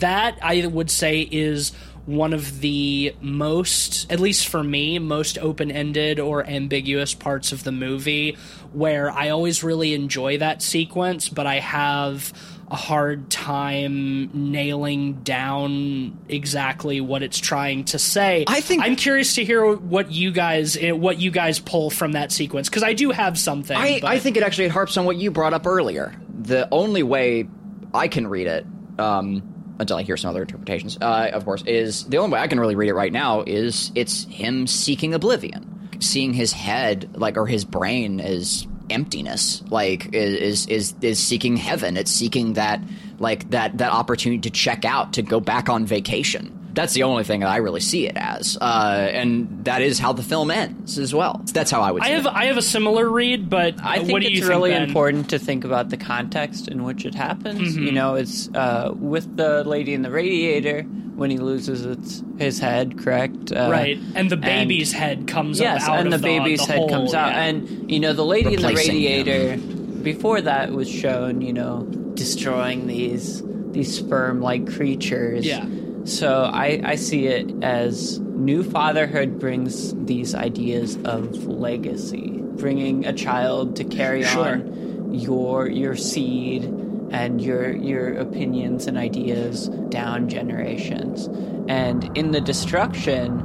Speaker 2: That I would say is one of the most, at least for me, most open ended or ambiguous parts of the movie where I always really enjoy that sequence, but I have a hard time nailing down exactly what it's trying to say.
Speaker 4: I think-
Speaker 2: I'm curious to hear what you guys eh, what you guys pull from that sequence because I do have something.
Speaker 4: I,
Speaker 2: but-
Speaker 4: I think it actually harps on what you brought up earlier. The only way I can read it, um, until I hear some other interpretations, uh, of course, is the only way I can really read it right now is it's him seeking oblivion, seeing his head like or his brain as emptiness, like is is is seeking heaven. It's seeking that like that that opportunity to check out, to go back on vacation. That's the only thing that I really see it as, uh, and that is how the film ends as well. That's how I would.
Speaker 2: I
Speaker 4: see
Speaker 2: have
Speaker 4: it.
Speaker 2: I have a similar read, but
Speaker 3: I think
Speaker 2: what do
Speaker 3: it's
Speaker 2: you
Speaker 3: really
Speaker 2: think,
Speaker 3: important to think about the context in which it happens.
Speaker 2: Mm-hmm.
Speaker 3: You know, it's uh, with the lady in the radiator when he loses its, his head, correct? Uh,
Speaker 2: right? And the baby's head comes
Speaker 3: yes,
Speaker 2: out
Speaker 3: and the
Speaker 2: of
Speaker 3: baby's
Speaker 2: the
Speaker 3: head
Speaker 2: hole,
Speaker 3: comes out,
Speaker 2: yeah.
Speaker 3: and you know the lady in the
Speaker 4: Replacing him.
Speaker 3: radiator. Before that was shown, you know, destroying these these sperm-like creatures.
Speaker 2: Yeah.
Speaker 3: So I I see it as new fatherhood brings these ideas of legacy, bringing a child to carry
Speaker 2: Sure.
Speaker 3: on your your seed and your your opinions and ideas down generations. And in the destruction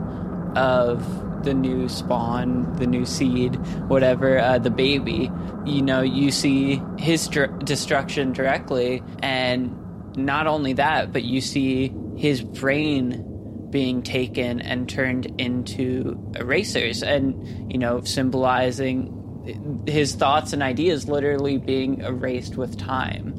Speaker 3: of the new spawn, the new seed, whatever, uh, the baby, you know, you see his dr- destruction directly. And not only that, but you see his brain being taken and turned into erasers and, you know, symbolizing his thoughts and ideas literally being erased with time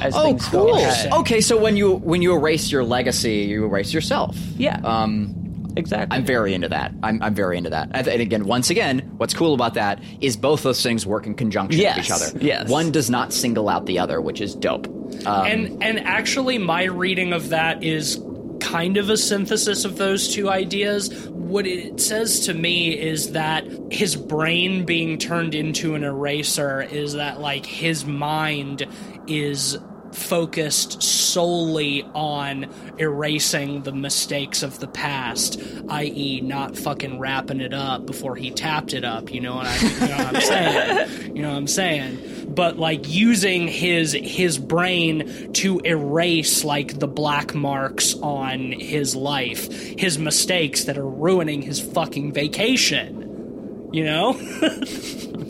Speaker 3: as
Speaker 4: Oh,
Speaker 3: things
Speaker 4: cool.
Speaker 3: go ahead.
Speaker 4: Okay, so when you when you erase your legacy, you erase yourself.
Speaker 3: Yeah.
Speaker 4: Um,
Speaker 3: exactly.
Speaker 4: I'm very into that. I'm, I'm very into that. And again, once again, what's cool about that is both those things work in conjunction
Speaker 3: Yes,
Speaker 4: with each other.
Speaker 3: yes.
Speaker 4: One does not single out the other, which is dope. Um,
Speaker 2: and and actually my reading of that is kind of a synthesis of those two ideas what it says to me is that his brain being turned into an eraser is that like his mind is focused solely on erasing the mistakes of the past, i.e., not fucking wrapping it up before he tapped it up. You know what I you know what I'm saying? You know what I'm saying? But like using his his brain to erase like the black marks on his life, his mistakes that are ruining his fucking vacation. You know?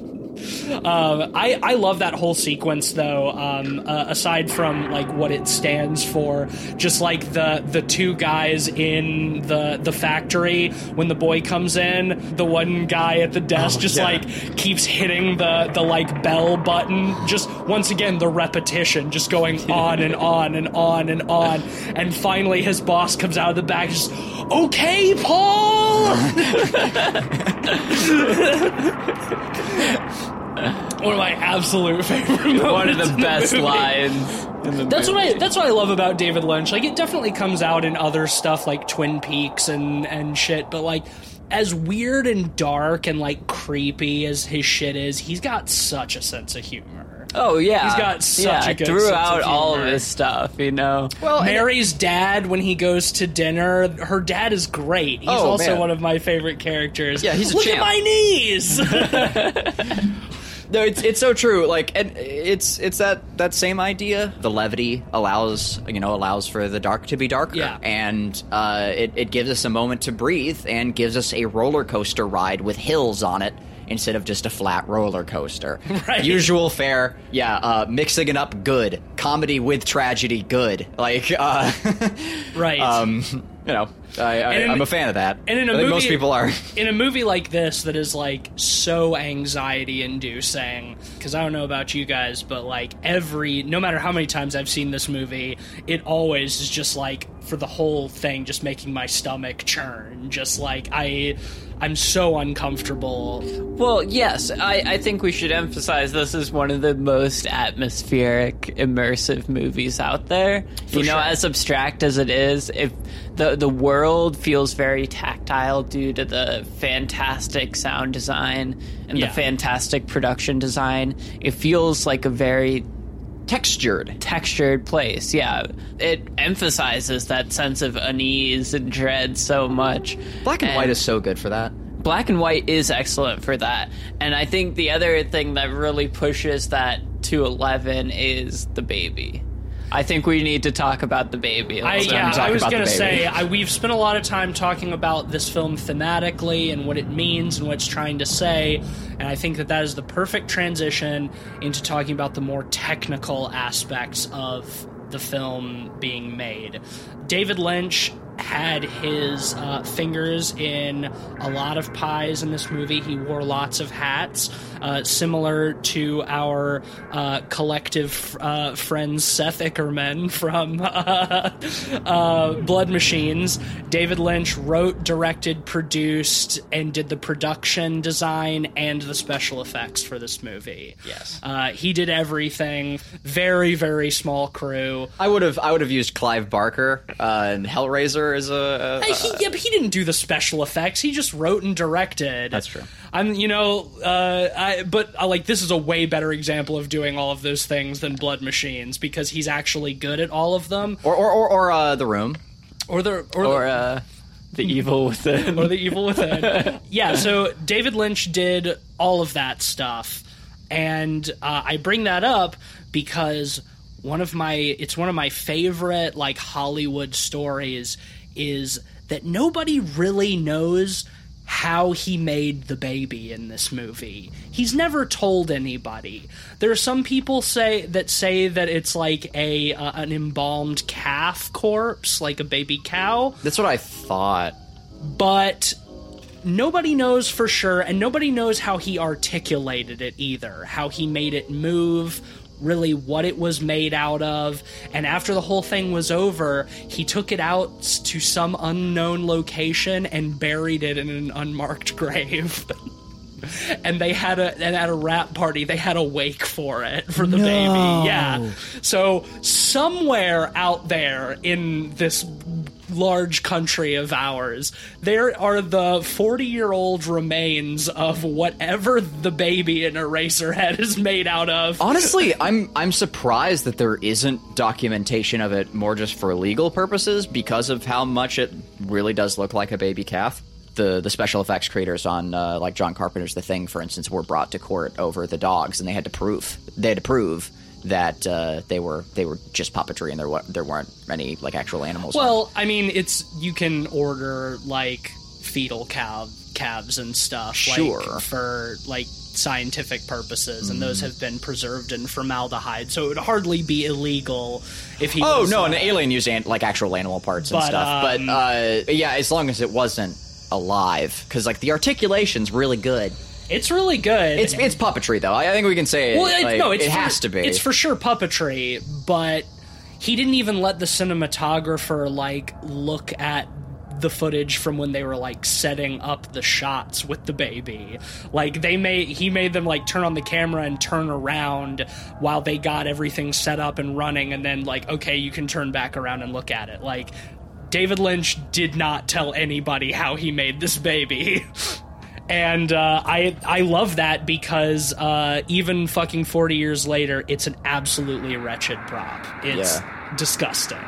Speaker 2: Um, I, I love that whole sequence though. Um, uh, aside from like what it stands for, just like the the two guys in the the factory when the boy comes in, the one guy at the desk just
Speaker 3: yeah.
Speaker 2: like keeps hitting the the like bell button. Just once again the repetition, just going on and on and on and on, and finally his boss comes out of the back, just okay, Paul. One of my absolute favorite moments.
Speaker 3: One of the best
Speaker 2: movie.
Speaker 3: lines. In the
Speaker 2: That's
Speaker 3: movie.
Speaker 2: what I. That's what I love about David Lynch. Like, it definitely comes out in other stuff like Twin Peaks and and shit. But like, as weird and dark and like creepy as his shit is, he's got such a sense of humor.
Speaker 3: Oh yeah,
Speaker 2: He's got such
Speaker 3: yeah,
Speaker 2: a good
Speaker 3: throughout
Speaker 2: sense of
Speaker 3: all of his stuff. You know.
Speaker 4: well, and-
Speaker 2: Mary's dad, when he goes to dinner, her dad is great. He's
Speaker 4: Oh,
Speaker 2: also
Speaker 4: man.
Speaker 2: one of my favorite characters.
Speaker 4: Yeah, he's a
Speaker 2: Look
Speaker 4: champ.
Speaker 2: at my knees.
Speaker 4: No, it's it's so true. Like, and it's it's that that same idea. The levity allows you know allows for the dark to be darker,
Speaker 2: Yeah.
Speaker 4: and uh, it it gives us a moment to breathe and gives us a roller coaster ride with hills on it instead of just a flat roller coaster.
Speaker 2: Right.
Speaker 4: Usual fare, yeah. Uh, mixing it up, good. Comedy with tragedy, good. Like, uh,
Speaker 2: right.
Speaker 4: um, you know, I, I, I'm a fan of that.
Speaker 2: and in a
Speaker 4: I
Speaker 2: movie,
Speaker 4: most people are.
Speaker 2: in a movie like this that is like so anxiety inducing because i don't know about you guys but like every no matter how many times i've seen this movie it always is just like for the whole thing just making my stomach churn just like i i'm so uncomfortable
Speaker 3: Well, yes, I, I think we should emphasize this is one of the most atmospheric, immersive movies out there. you know,
Speaker 2: sure.
Speaker 3: as abstract as it is, if the the world feels very tactile due to the fantastic sound design and
Speaker 2: Yeah.
Speaker 3: the fantastic production design, it feels like a very
Speaker 4: Textured.
Speaker 3: textured place. Yeah, it emphasizes that sense of unease and dread so much.
Speaker 4: Black and white is so good for that.
Speaker 3: black and white is excellent for that. And I think the other thing that really pushes that to 11 is the baby. I think we need to talk about the baby.
Speaker 2: I, yeah, I was gonna say I, we've spent a lot of time talking about this film thematically and what it means and what it's trying to say, and I think that that is the perfect transition into talking about the more technical aspects of the film being made. David Lynch had his uh, fingers in a lot of pies in this movie. He wore lots of hats, uh, similar to our uh, collective uh, friend Seth Ickerman from uh, uh, Blood Machines. David Lynch wrote, directed, produced, and did the production design and the special effects for this movie.
Speaker 4: Yes.
Speaker 2: Uh, he did everything. Very, very small crew.
Speaker 4: I would have I would have used Clive Barker uh, and Hellraiser as a.
Speaker 2: Hey, he, yeah, but he didn't do the special effects. He just wrote and directed.
Speaker 4: That's true.
Speaker 2: I'm, you know, uh, I, but uh, like this is a way better example of doing all of those things than Blood Machines because he's actually good at all of them.
Speaker 4: or or or, or uh, the room.
Speaker 2: Or the or,
Speaker 3: or
Speaker 2: the,
Speaker 3: uh, the evil within.
Speaker 2: or the evil within. yeah, so David Lynch did all of that stuff, and uh, I bring that up because one of my it's one of my favorite like Hollywood stories is that nobody really knows how he made the baby in this movie. He's never told anybody. There are some people say that say that it's like a uh, an embalmed calf corpse, like a baby cow
Speaker 4: That's what I thought.
Speaker 2: but nobody knows for sure, and nobody knows how he articulated it either. How he made it move, really what it was made out of. And after the whole thing was over, he took it out to some unknown location and buried it in an unmarked grave. and they had a and at a wrap party they had a wake for it for the baby yeah so somewhere out there in this large country of ours there are the 40 year old remains of whatever the baby in Eraserhead is made out of
Speaker 4: Honestly, I'm I'm surprised that there isn't documentation of it more just for legal purposes because of how much it really does look like a baby calf. The the special effects creators on uh, like John Carpenter's The Thing, for instance, were brought to court over the dogs, and they had to prove they had to prove that uh, they were they were just puppetry and there wa- there weren't any like actual animals.
Speaker 2: Well, I mean, it's you can order like fetal cow calves and stuff,
Speaker 4: Sure.
Speaker 2: like, for like scientific purposes, and
Speaker 4: Mm.
Speaker 2: those have been preserved in formaldehyde, so it would hardly be illegal if he.
Speaker 4: Oh no, an alien used an- like actual animal parts and
Speaker 2: But,
Speaker 4: stuff.
Speaker 2: um,
Speaker 4: but uh, yeah, as long as it wasn't alive, because like the articulation's really good.
Speaker 2: It's really good.
Speaker 4: It's it's puppetry though. I, I think we can say it.
Speaker 2: well, it,
Speaker 4: like,
Speaker 2: no, it's
Speaker 4: it
Speaker 2: for-
Speaker 4: has to be.
Speaker 2: It's for sure puppetry, but he didn't even let the cinematographer like look at the footage from when they were like setting up the shots with the baby. Like they made he made them like turn on the camera and turn around while they got everything set up and running and then like okay, you can turn back around and look at it. Like David Lynch did not tell anybody how he made this baby. And uh, I I love that because uh, even fucking forty years later, it's an absolutely wretched prop. It's disgusting.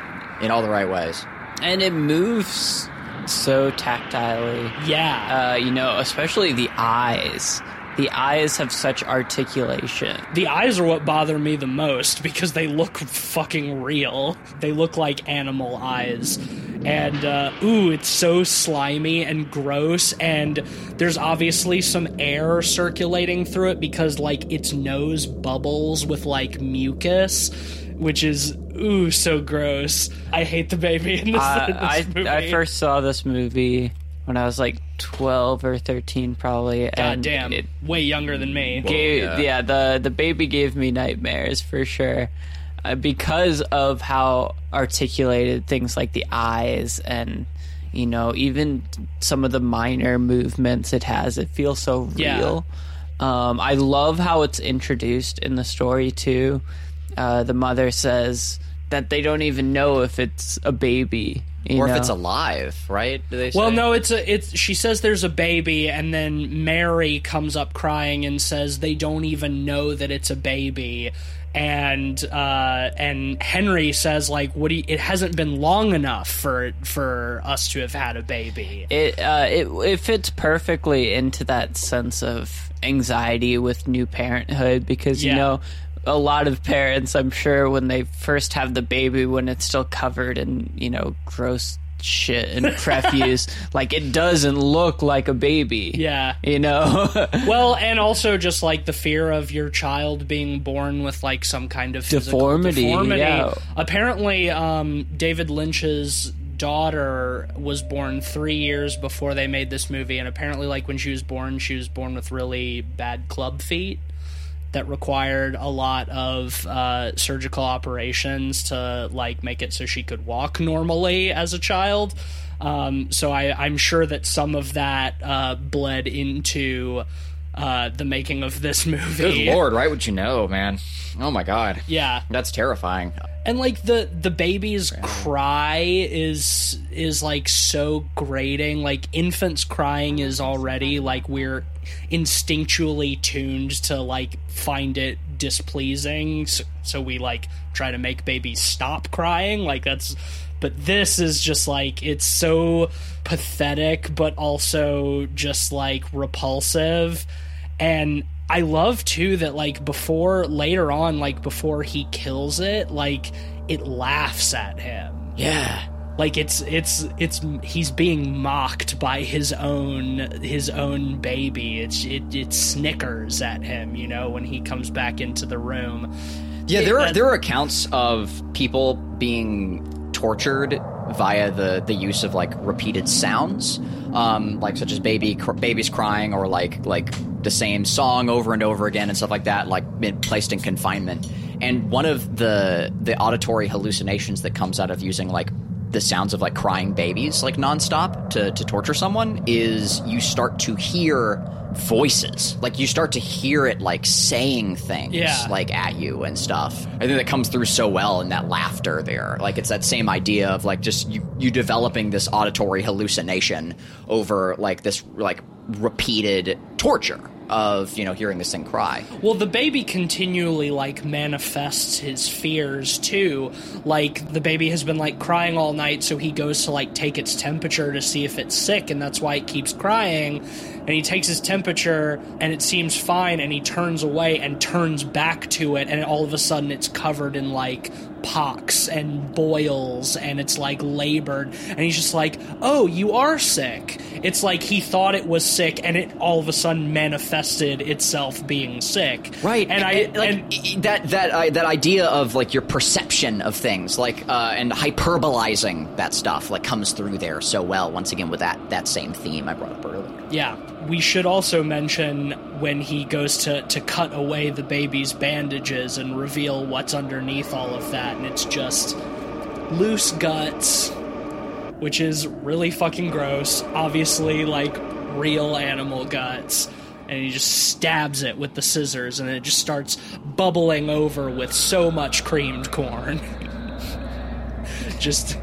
Speaker 4: in all the right ways.
Speaker 3: and it moves so tactilely.
Speaker 2: Yeah,
Speaker 3: Uh, you know, especially the eyes. The eyes have such articulation.
Speaker 2: the eyes are what bother me the most because they look fucking real. They look like animal eyes, and uh, ooh, it's so slimy and gross. And there's obviously some air circulating through it because like its nose bubbles with like mucus. Which is ooh so gross. I hate the baby in this,
Speaker 3: Uh,
Speaker 2: in this
Speaker 3: I
Speaker 2: movie.
Speaker 3: I first saw this movie when I was like twelve or thirteen, probably.
Speaker 2: God
Speaker 3: and
Speaker 2: damn,
Speaker 3: It
Speaker 2: way younger than me.
Speaker 3: gave,
Speaker 4: yeah.
Speaker 3: yeah. the the baby gave me nightmares for sure, uh, because of how articulated things like the eyes and you know even some of the minor movements it has. It feels so
Speaker 2: Yeah.
Speaker 3: real. Um, I love how it's introduced in the story too. Uh, the mother says that they don't even know if it's a baby, you
Speaker 4: Or
Speaker 3: know?
Speaker 4: if it's alive, right? Do they say?
Speaker 2: Well, no, it's a it's. She says there's a baby, and then Mary comes up crying and says they don't even know that it's a baby, and uh, and Henry says like, what do you, it hasn't been long enough for for us to have had a baby.
Speaker 3: it uh, it it fits perfectly into that sense of anxiety with new parenthood because
Speaker 2: Yeah.
Speaker 3: you know a lot of parents I'm sure when they first have the baby when it's still covered in you know gross shit and refuse like it doesn't look like a baby
Speaker 2: Yeah.
Speaker 3: you know
Speaker 2: Well, and also just like the fear of your child being born with like some kind of physical
Speaker 3: Deformity,
Speaker 2: deformity.
Speaker 3: yeah.
Speaker 2: Apparently, um, David Lynch's daughter was born three years before they made this movie, and apparently, like when she was born, she was born with really bad club feet that required a lot of uh, surgical operations to like make it so she could walk normally as a child. Um, so I, I'm sure that some of that uh, bled into uh, the making of this movie.
Speaker 4: Good lord, right? Would you know, man? Oh my god,
Speaker 2: Yeah,
Speaker 4: that's terrifying.
Speaker 2: and like the the baby's cry is is like so grating. Like infants crying is already like we're instinctually tuned to like find it displeasing, so, so we like try to make babies stop crying. Like that's. But this is just like it's so pathetic, but also just like repulsive. And I love too that like before later on, like before he kills it, like it laughs at him.
Speaker 4: Yeah.
Speaker 2: Like it's it's it's he's being mocked by his own his own baby. It's it it snickers at him, you know, when he comes back into the room.
Speaker 4: Yeah, there are
Speaker 2: that-
Speaker 4: there are accounts of people being tortured via the the use of like repeated sounds, um, like such as baby cr- babies crying or like like the same song over and over again and stuff like that, like placed in confinement. And one of the the auditory hallucinations that comes out of using like the sounds of like crying babies like nonstop to, to torture someone is you start to hear voices. Like you start to hear it like saying things
Speaker 2: Yeah.
Speaker 4: like at you and stuff. I think that comes through so well in that laughter there. Like it's that same idea of like just you, you developing this auditory hallucination over like this like repeated torture of you know hearing this thing cry
Speaker 2: Well, the baby continually like manifests his fears too. Like the baby has been like crying all night, so he goes to like take its temperature to see if it's sick, and that's why it keeps crying. And he takes his temperature, and it seems fine, and he turns away and turns back to it, and all of a sudden it's covered in like pox and boils, and it's like labored, and he's just like, "Oh, you are sick." It's like he thought it was sick, and it all of a sudden manifested itself being sick.
Speaker 4: Right,
Speaker 2: and, I
Speaker 4: like
Speaker 2: and,
Speaker 4: that that uh, that idea of like your perception of things, like uh, and hyperbolizing that stuff, like comes through there so well. Once again, with that that same theme I brought up earlier.
Speaker 2: yeah, we should also mention when he goes to to cut away the baby's bandages and reveal what's underneath all of that, and it's just loose guts, which is really fucking gross. Obviously, like real animal guts. And he just stabs it with the scissors, and it just starts bubbling over with so much creamed corn. just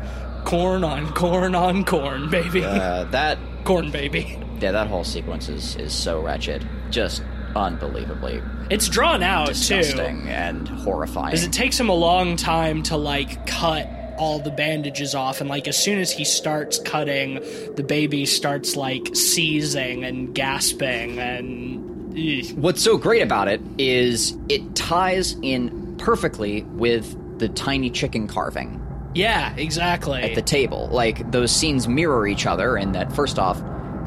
Speaker 2: corn on corn on corn, baby.
Speaker 4: Uh, that
Speaker 2: corn baby.
Speaker 4: yeah, that whole sequence is is so wretched, just unbelievably
Speaker 2: It's drawn out
Speaker 4: disgusting
Speaker 2: too.
Speaker 4: and horrifying.
Speaker 2: Because it takes him a long time to like cut all the bandages off and like as soon as he starts cutting the baby starts like seizing and gasping and eh.
Speaker 4: What's so great about it is it ties in perfectly with the tiny chicken carving
Speaker 2: yeah exactly
Speaker 4: at the table. Like those scenes mirror each other, and that first off,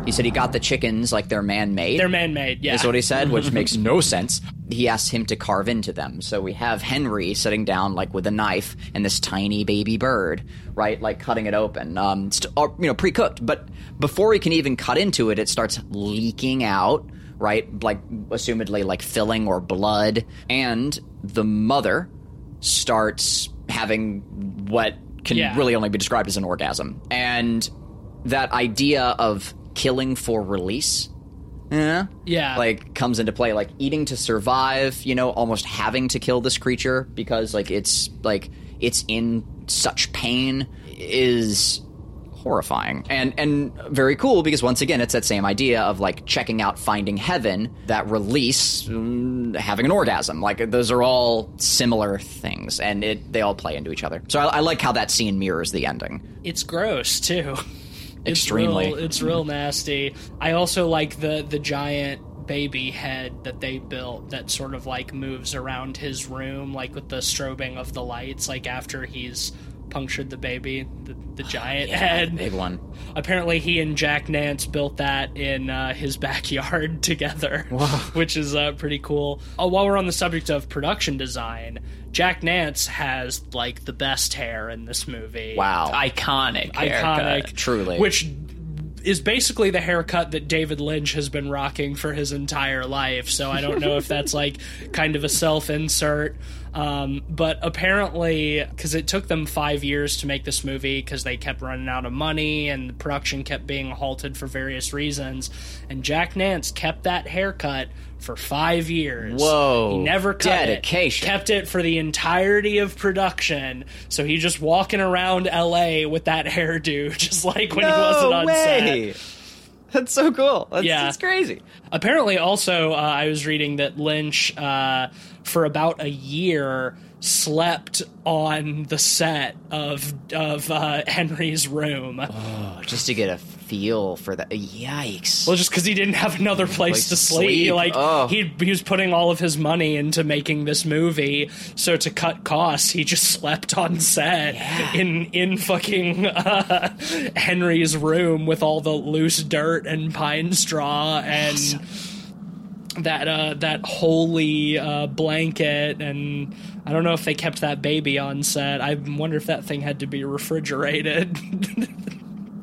Speaker 4: he said he got the chickens like they're man-made.
Speaker 2: they're man-made yeah
Speaker 4: Is what he said, which makes no sense. He asks him to carve into them. So we have Henry sitting down, like with a knife, and this tiny baby bird, right, like cutting it open, um, st- or, you know, pre-cooked. But before he can even cut into it, it starts leaking out, right, like assumedly like filling or blood, and the mother starts having what can
Speaker 2: Yeah.
Speaker 4: really only be described as an orgasm, and that idea of killing for release. Yeah.
Speaker 2: Yeah.
Speaker 4: Like comes into play like eating to survive, you know, almost having to kill this creature because like it's like it's in such pain is horrifying and and very cool because once again it's that same idea of like checking out finding heaven that release mm, having an orgasm like those are all similar things and it they all play into each other so i, I like how that scene mirrors the ending
Speaker 2: it's gross too. It's
Speaker 4: Extremely.
Speaker 2: real, it's real nasty. I also like the the giant baby head that they built that sort of like moves around his room, like with the strobing of the lights, like after he's punctured the baby, the, the giant head.
Speaker 4: big one
Speaker 2: Apparently, he and Jack Nance built that in uh, his backyard together, which is uh, pretty cool. Oh, while we're on the subject of production design, Jack Nance has like the best hair in this movie.
Speaker 4: wow
Speaker 3: Iconic.
Speaker 2: iconic,
Speaker 3: haircut.
Speaker 4: Truly.
Speaker 2: which is basically the haircut that David Lynch has been rocking for his entire life. So I don't know if that's like kind of a self insert. Um, but apparently, because it took them five years to make this movie because they kept running out of money and the production kept being halted for various reasons. And Jack Nance kept that haircut for five years.
Speaker 4: Whoa.
Speaker 2: He never cut
Speaker 4: Dedication.
Speaker 2: it. Kept it for the entirety of production. So he's just walking around LA with that hairdo, just like when he wasn't on set.
Speaker 4: That's so cool. That's,
Speaker 2: Yeah.
Speaker 4: that's crazy.
Speaker 2: Apparently, also, uh, I was reading that Lynch, uh, for about a year, slept on the set of of uh, Henry's room.
Speaker 4: Oh, just to get a feel for that. Yikes.
Speaker 2: Well, just because he didn't have another place
Speaker 4: Place
Speaker 2: to sleep,
Speaker 4: sleep.
Speaker 2: like
Speaker 4: Oh.
Speaker 2: he he was putting all of his money into making this movie. So to cut costs, he just slept on set in in fucking uh, Henry's room with all the loose dirt and pine straw and that uh, that holy uh, blanket, and I don't know if they kept that baby on set. I wonder if that thing had to be refrigerated.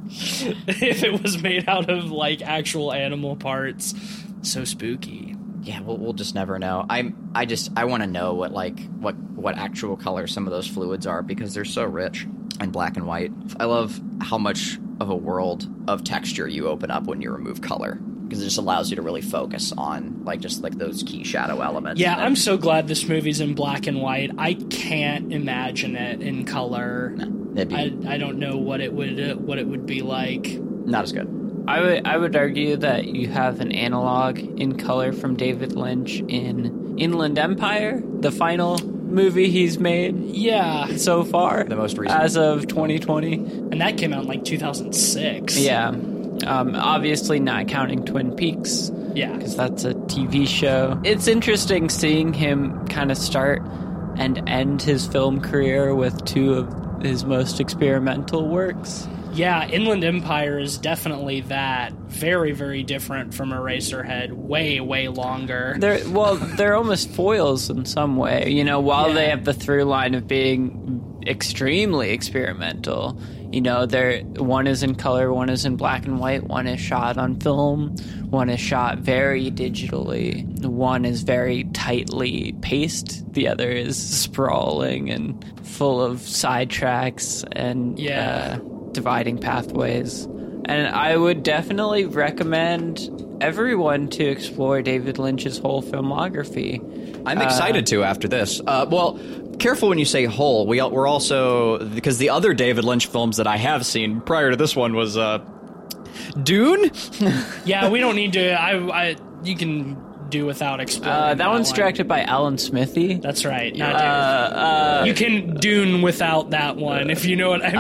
Speaker 2: if it was made out of like actual animal parts, so spooky.
Speaker 4: Yeah, we'll, we'll just never know. I I just I want to know what like what what actual color some of those fluids are because they're so rich and black and white. I love how much of a world of texture you open up when you remove color because it just allows you to really focus on like just like those key shadow elements.
Speaker 2: Yeah, I'm so glad this movie's in black and white. I can't imagine it in color.
Speaker 4: it'd be
Speaker 2: I, I don't know what it would uh, what it would be like.
Speaker 4: not as good.
Speaker 3: I would I would argue that you have an analog in color from David Lynch in Inland Empire, the final movie he's made
Speaker 2: Yeah,
Speaker 3: so far,
Speaker 4: The most recent.
Speaker 3: as of 2020.
Speaker 2: and that came out in like 2006.
Speaker 3: Yeah, um, obviously not counting Twin Peaks
Speaker 2: yeah.
Speaker 3: because that's a TV show. It's interesting seeing him kind of start and end his film career with two of his most experimental works.
Speaker 2: Yeah, Inland Empire is definitely that. Very, very different from Eraserhead. Way, way longer.
Speaker 3: They're well, they're almost foils in some way. You know, while they have the through line of being extremely experimental. You know, they're one is in color, one is in black and white, one is shot on film, one is shot very digitally, one is very tightly paced, the other is sprawling and full of sidetracks and
Speaker 2: Yeah.
Speaker 3: uh, dividing pathways. And I would definitely recommend everyone to explore David Lynch's whole filmography.
Speaker 4: I'm excited to after this. Uh, well, careful when you say whole. We we're also because the other David Lynch films that I have seen prior to this one was uh, Dune.
Speaker 2: Yeah, we don't need to. I, I you can do without exploring.
Speaker 3: Uh, that one's
Speaker 2: one.
Speaker 3: directed by Alan Smithee.
Speaker 2: That's right. Not
Speaker 3: Uh,
Speaker 2: Dune. you can Dune without that one, if you know what I mean.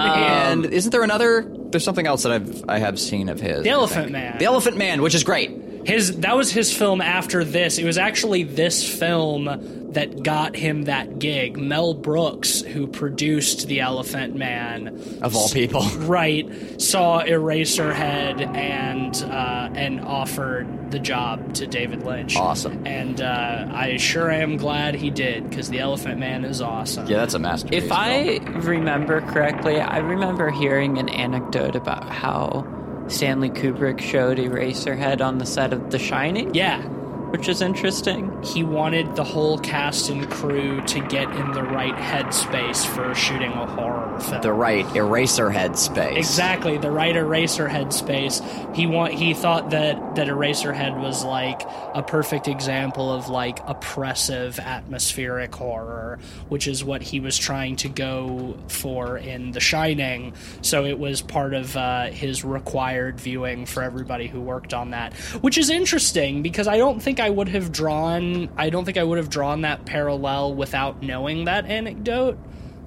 Speaker 4: and isn't there another? There's something else that I've I have seen of his.
Speaker 2: The Elephant. Man.
Speaker 4: The Elephant Man, which is great.
Speaker 2: His that was his film after this. It was actually this film that got him that gig. Mel Brooks, who produced The Elephant Man,
Speaker 4: Of all people,
Speaker 2: right, saw Eraserhead and uh, and offered the job to David Lynch.
Speaker 4: Awesome.
Speaker 2: And uh, I sure am glad he did because The Elephant Man is awesome.
Speaker 4: yeah, that's a masterpiece.
Speaker 3: If I remember correctly, I remember hearing an anecdote about how Stanley Kubrick showed Eraserhead on the set of The Shining,
Speaker 2: Yeah,
Speaker 3: which is interesting.
Speaker 2: he wanted the whole cast and crew to get in the right headspace for shooting a horror film.
Speaker 4: the right eraser headspace.
Speaker 2: Exactly, the right eraser headspace. He want he thought that that Eraserhead was like a perfect example of like oppressive atmospheric horror, which is what he was trying to go for in The Shining. So it was part of uh, his required viewing for everybody who worked on that, which is interesting because I don't think I would have drawn I don't think I would have drawn that parallel without knowing that anecdote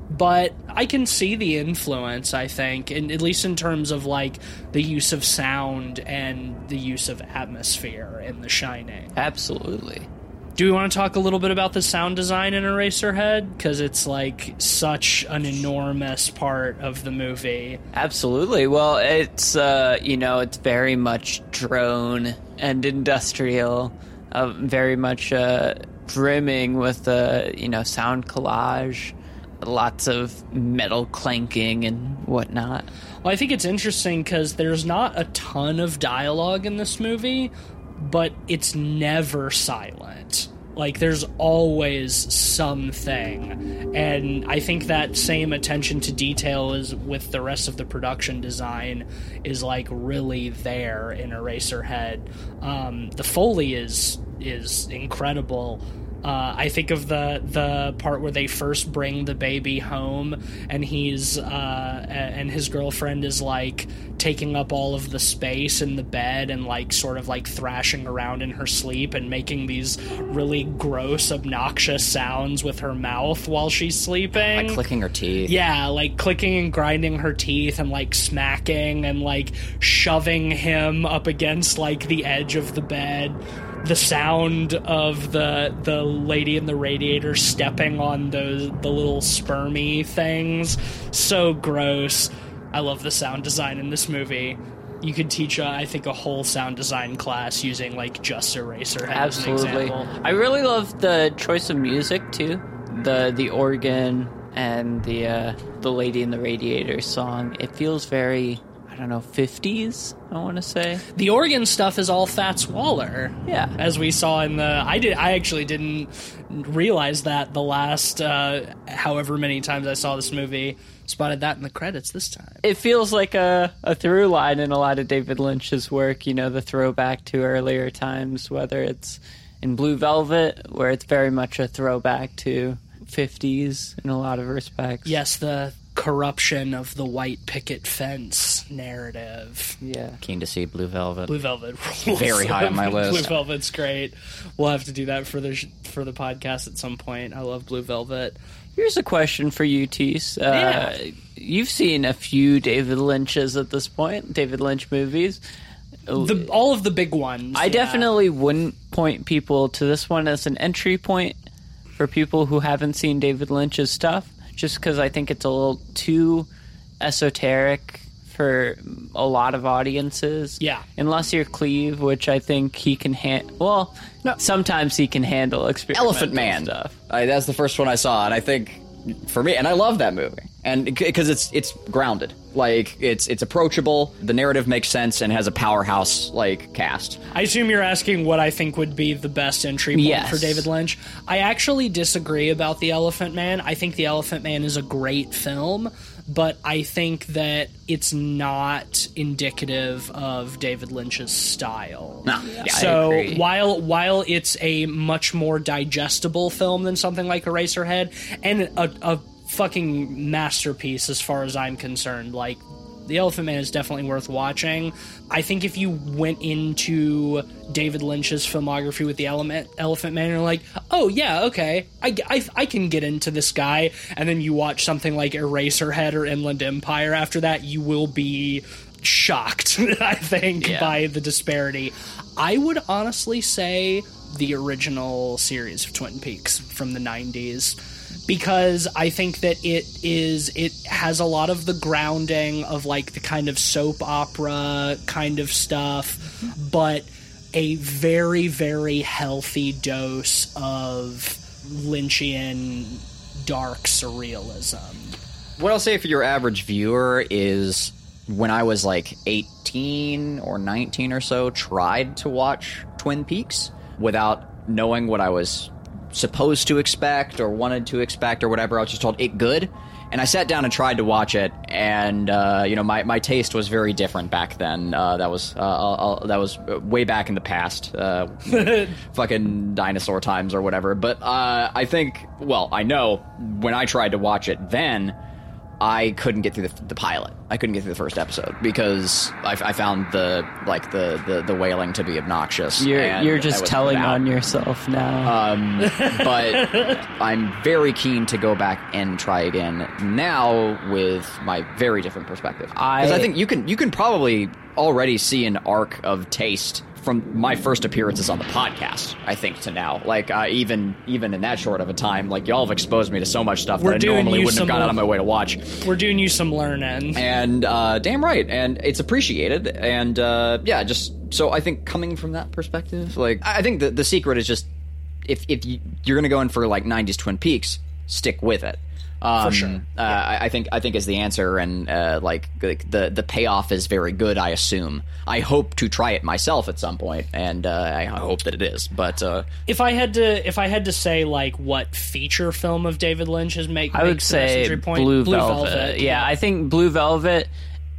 Speaker 2: but I can see the influence. I think, and at least in terms of like the use of sound and the use of atmosphere in The Shining.
Speaker 3: Absolutely.
Speaker 2: Do we want to talk a little bit about the sound design in Eraserhead because it's like such an enormous part of the movie?
Speaker 3: Absolutely. Well, it's uh, you know, it's very much drone and industrial, uh, very much uh, brimming with uh, you know sound collage, lots of metal clanking and whatnot.
Speaker 2: Well, I think it's interesting because there's not a ton of dialogue in this movie, but it's never silent. Like, there's always something. And I think that same attention to detail is with the rest of the production design is like really there in Eraserhead. Um, the Foley is is incredible. Uh, I think of the the part where they first bring the baby home, and he's uh, and his girlfriend is like taking up all of the space in the bed and like sort of like thrashing around in her sleep and making these really gross, obnoxious sounds with her mouth while she's sleeping.
Speaker 4: Like clicking her teeth.
Speaker 2: Yeah, like clicking and grinding her teeth and like smacking and like shoving him up against like the edge of the bed. The sound of the the lady in the radiator stepping on those the little spermy things. So gross. I love the sound design in this movie. you could teach, uh, I think, a whole sound design class using like just an
Speaker 3: Absolutely.
Speaker 2: example.
Speaker 3: I really love the choice of music too. The the organ and the uh, the Lady in the Radiator song. It feels very don't know 50s. I want to say.
Speaker 2: The organ stuff is all Fats Waller.
Speaker 3: Yeah.
Speaker 2: as we saw in the I did I actually didn't realize that the last uh, however many times I saw this movie spotted that in the credits this time.
Speaker 3: It feels like a, a through line in a lot of David Lynch's work, you know, the throwback to earlier times, whether it's in Blue Velvet, where it's very much a throwback to 50s in a lot of respects.
Speaker 2: Yes, the corruption of the white picket fence narrative.
Speaker 3: Yeah.
Speaker 4: Keen to see Blue Velvet.
Speaker 2: Blue Velvet rules.
Speaker 4: Very high on my list.
Speaker 2: Blue Velvet's great. We'll have to do that for the sh- for the podcast at some point. I love Blue Velvet.
Speaker 3: Here's a question for you, Tease. Uh,
Speaker 2: Yeah.
Speaker 3: You've seen a few David Lynch's at this point, David Lynch movies.
Speaker 2: The all of the big ones.
Speaker 3: I
Speaker 2: yeah.
Speaker 3: definitely wouldn't point people to this one as an entry point for people who haven't seen David Lynch's stuff, just because I think it's a little too esoteric for a lot of audiences.
Speaker 2: Yeah.
Speaker 3: Unless you're Cleve, which I think he can handle. Well, sometimes he can handle experimental
Speaker 4: Elephant Man.
Speaker 3: stuff.
Speaker 4: I, that's the first one I saw, and I think for me, and I love that movie, and because it's it's grounded, like it's it's approachable. The narrative makes sense and has a powerhouse like cast.
Speaker 2: I assume you're asking what I think would be the best entry point
Speaker 3: Yes.
Speaker 2: for David Lynch. I actually disagree about The Elephant Man. I think The Elephant Man is a great film, but I think that it's not indicative of David Lynch's style.
Speaker 4: No, yeah,
Speaker 2: so while while it's a much more digestible film than something like Eraserhead and a, a fucking masterpiece as far as I'm concerned, like the Elephant Man is definitely worth watching. I think if you went into David Lynch's filmography with the Element, Elephant Man, you're like, oh yeah, okay, I, I, I can get into this guy, and then you watch something like Eraserhead or Inland Empire after that, you will be shocked, I think,
Speaker 3: Yeah.
Speaker 2: by the disparity. I would honestly say the original series of Twin Peaks from the 90s because I think that it is it has a lot of the grounding of like the kind of soap opera kind of stuff, but a very very healthy dose of Lynchian dark surrealism.
Speaker 4: What I'll say for your average viewer is when I was like 18 or 19 or so, tried to watch Twin Peaks without knowing what I was supposed to expect or wanted to expect or whatever. I was just told it good. And I sat down and tried to watch it, and uh, you know my, my taste was very different back then. Uh, that was uh, uh, that was way back in the past, uh, fucking dinosaur times or whatever. But uh, I think, well, I know when I tried to watch it then, I couldn't get through the, the pilot. I couldn't get through the first episode because I, I found the like the, the, the wailing to be obnoxious.
Speaker 3: You're you're just telling on yourself now.
Speaker 4: Um, but I'm very keen to go back and try again now with my very different perspective. Because I,
Speaker 3: I-
Speaker 4: think you can you can probably already see an arc of taste from my first appearances on the podcast. I think to now, like uh, even even in that short of a time, like y'all have exposed me to so much stuff
Speaker 2: We're
Speaker 4: that I normally wouldn't have gone out of my way to watch
Speaker 2: We're doing you some learning.
Speaker 4: and uh, damn right, and it's appreciated, and uh, yeah, just so I think coming from that perspective, like I I think the the secret is just if if you, you're gonna go in for like '90s Twin Peaks, stick with it. Um,
Speaker 2: sure.
Speaker 4: Uh, I, I think I think is the answer, and uh, like, like the the payoff is very good. I assume. I hope to try it myself at some point, and uh, I hope that it is. But uh,
Speaker 2: If I had to, if I had to say like what feature film of David Lynch has make,
Speaker 3: I would
Speaker 2: makes the best
Speaker 3: say
Speaker 2: entry point,
Speaker 3: Blue, Velvet. Yeah, I think Blue Velvet,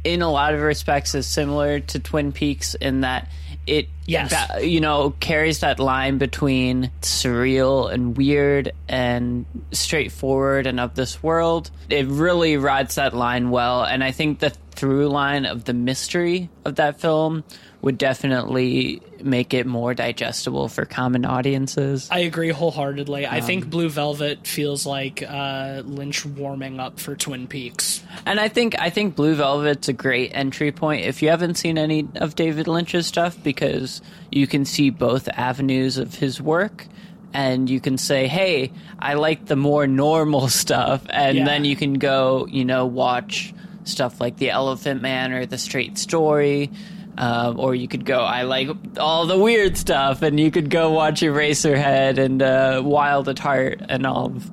Speaker 3: in a lot of respects, is similar to Twin Peaks in that it,
Speaker 2: Yes.
Speaker 3: ba- you know, carries that line between surreal and weird and straightforward and of this world. It really rides that line well, and I think the through line of the mystery of that film would definitely make it more digestible for common audiences.
Speaker 2: I agree wholeheartedly. I
Speaker 3: Um,
Speaker 2: think Blue Velvet feels like uh, Lynch warming up for Twin Peaks.
Speaker 3: And I think I think Blue Velvet's a great entry point if you haven't seen any of David Lynch's stuff because you can see both avenues of his work and you can say, "Hey, I like the more normal stuff." And
Speaker 2: Yeah.
Speaker 3: then you can go, you know, watch stuff like The Elephant Man or The Straight Story. Um, or you could go, I like all the weird stuff, and you could go watch Eraserhead and uh, Wild at Heart and all of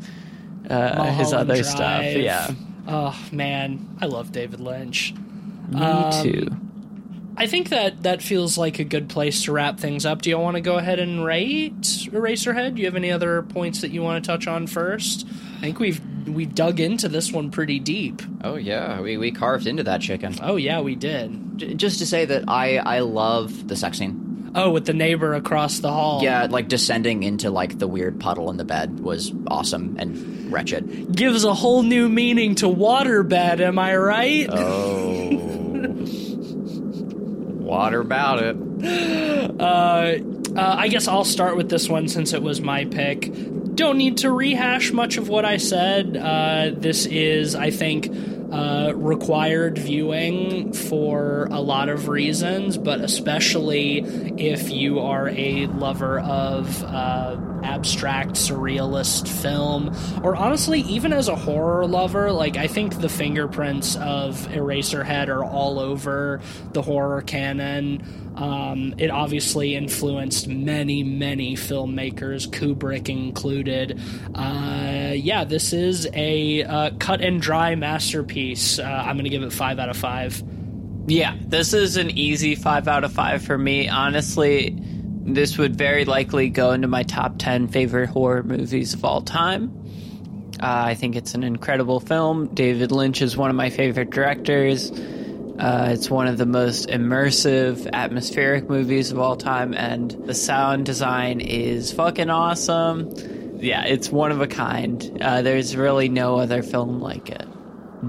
Speaker 3: uh, his other stuff. Yeah.
Speaker 2: Oh man, I love David Lynch.
Speaker 3: Me
Speaker 2: Um,
Speaker 3: too.
Speaker 2: I think that that feels like a good place to wrap things up. Do you want to go ahead and rate Eraserhead? Do you have any other points that you want to touch on first? I think we've we dug into this one pretty deep.
Speaker 4: Oh yeah, we, we carved into that chicken.
Speaker 2: Oh yeah, we did.
Speaker 4: J- just to say that I I love the sex scene.
Speaker 2: Oh, with the neighbor across the hall.
Speaker 4: Yeah, like descending into like the weird puddle in the bed was awesome and wretched.
Speaker 2: gives a whole new meaning to waterbed. Am I right?
Speaker 4: Oh, what about it?
Speaker 2: Uh, I guess I'll start with this one since it was my pick. Don't need to rehash much of what I said. Uh, this is, I think, uh, required viewing for a lot of reasons, but especially if you are a lover of uh, abstract surrealist film, or honestly, even as a horror lover, like I think the fingerprints of Eraserhead are all over the horror canon. Um, it obviously influenced many, many filmmakers, Kubrick included. Uh, yeah, this is a uh, cut and dry masterpiece. Uh, I'm going to give it five out of five.
Speaker 3: Yeah, this is an easy five out of five for me. Honestly, this would very likely go into my top 10 favorite horror movies of all time. Uh, I think it's an incredible film. David Lynch is one of my favorite directors. Uh, it's one of the most immersive, atmospheric movies of all time, and the sound design is fucking awesome. Yeah, it's one of a kind. Uh, there's really no other film like it.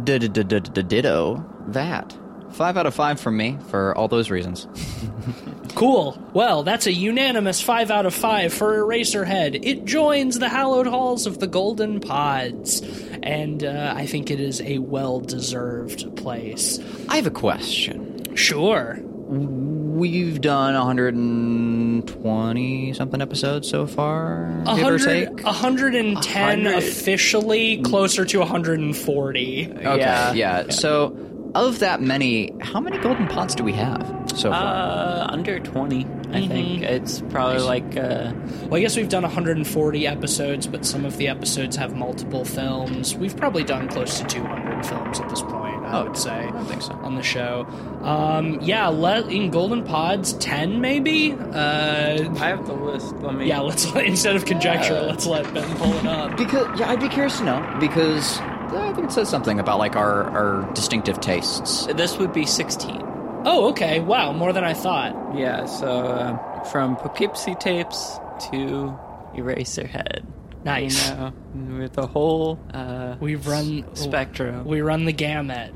Speaker 4: Ditto that. Five out of five from me for all those reasons.
Speaker 2: Cool. Well, that's a unanimous 5 out of 5 for Eraserhead. It joins the hallowed halls of the Golden Pods, and uh, I think it is a well deserved place.
Speaker 4: I have a question.
Speaker 2: Sure.
Speaker 4: We've done 120 something episodes so far, give or
Speaker 2: 100,
Speaker 4: take.
Speaker 2: 110
Speaker 3: 100.
Speaker 2: officially, closer to 140.
Speaker 4: Okay,
Speaker 3: Yeah.
Speaker 4: yeah. So, of that many, how many Golden Pods do we have so far?
Speaker 3: Uh, under 20, I think. It's probably like, uh,
Speaker 2: Well, I guess we've done 140 episodes, but some of the episodes have multiple films. We've probably done close to 200 films at this point, I
Speaker 4: Oh,
Speaker 2: would say.
Speaker 4: I don't think so.
Speaker 2: on the show. Um, yeah, let, in Golden Pods, ten maybe. Uh,
Speaker 3: I have the list. Let me.
Speaker 2: yeah, let's instead of conjecture,
Speaker 4: Yeah.
Speaker 2: let's let Ben pull it up.
Speaker 4: Because yeah, I'd be curious to know because I think it says something about like our our distinctive tastes.
Speaker 3: This would be 16.
Speaker 2: Oh, okay. Wow, more than I thought.
Speaker 3: Yeah, so uh, from Poughkeepsie tapes to Eraserhead.
Speaker 2: Nice.
Speaker 3: You know, with the whole uh,
Speaker 2: We've run
Speaker 3: spectrum.
Speaker 2: We run the gamut.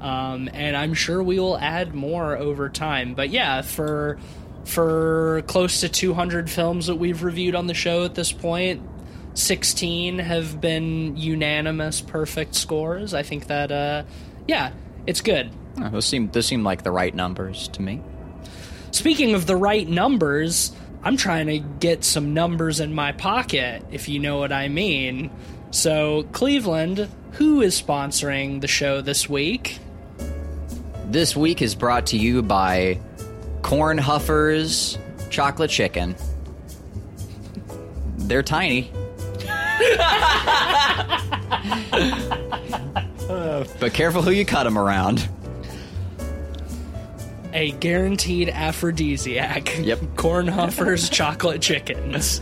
Speaker 2: Um, and I'm sure we will add more over time. But yeah, for for close to 200 films that we've reviewed on the show at this point, 16 have been unanimous perfect scores. I think that uh, yeah, it's good.
Speaker 4: Uh, those seem those seem like the right numbers to me.
Speaker 2: Speaking of the right numbers, I'm trying to get some numbers in my pocket, if you know what I mean. So, Cleveland, who is sponsoring the show this week?
Speaker 4: This week is brought to you by Corn Huffers Chocolate Chicken. They're tiny. but careful who you cut them around.
Speaker 2: A guaranteed aphrodisiac.
Speaker 4: Yep.
Speaker 2: Cornhuffers chocolate chickens.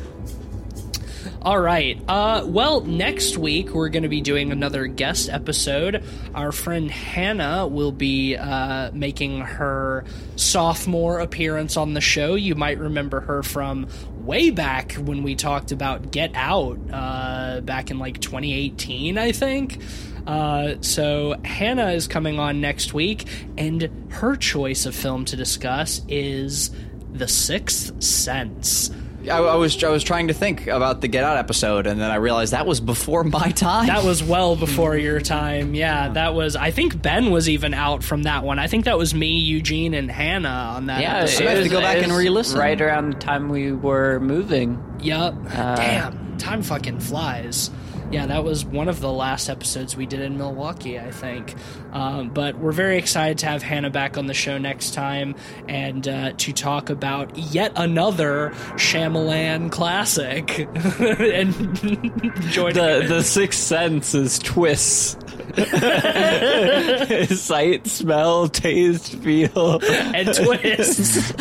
Speaker 2: All right. Uh, well, next week we're going to be doing another guest episode. Our friend Hannah will be uh, making her sophomore appearance on the show. You might remember her from way back when we talked about Get Out uh, back in like 2018, I think. Uh, so Hannah is coming on next week, and her choice of film to discuss is The Sixth Sense.
Speaker 4: I, I was I was trying to think about the Get Out episode, and then I realized that was before my time.
Speaker 2: That was well before your time. Yeah, that was. I think Ben was even out from that one. I think that was me, Eugene, and Hannah on that.
Speaker 3: Yeah,
Speaker 2: episode.
Speaker 4: I have to go back and re-listen.
Speaker 3: Right around the time we were moving.
Speaker 2: Yep.
Speaker 3: Uh,
Speaker 2: Damn, time fucking flies. Yeah, that was one of the last episodes we did in Milwaukee, I think. Um, but we're very excited to have Hannah back on the show next time and uh, to talk about yet another Shyamalan classic. and join
Speaker 3: The the sixth sense is twists. Sight, smell, taste, feel.
Speaker 2: and twists.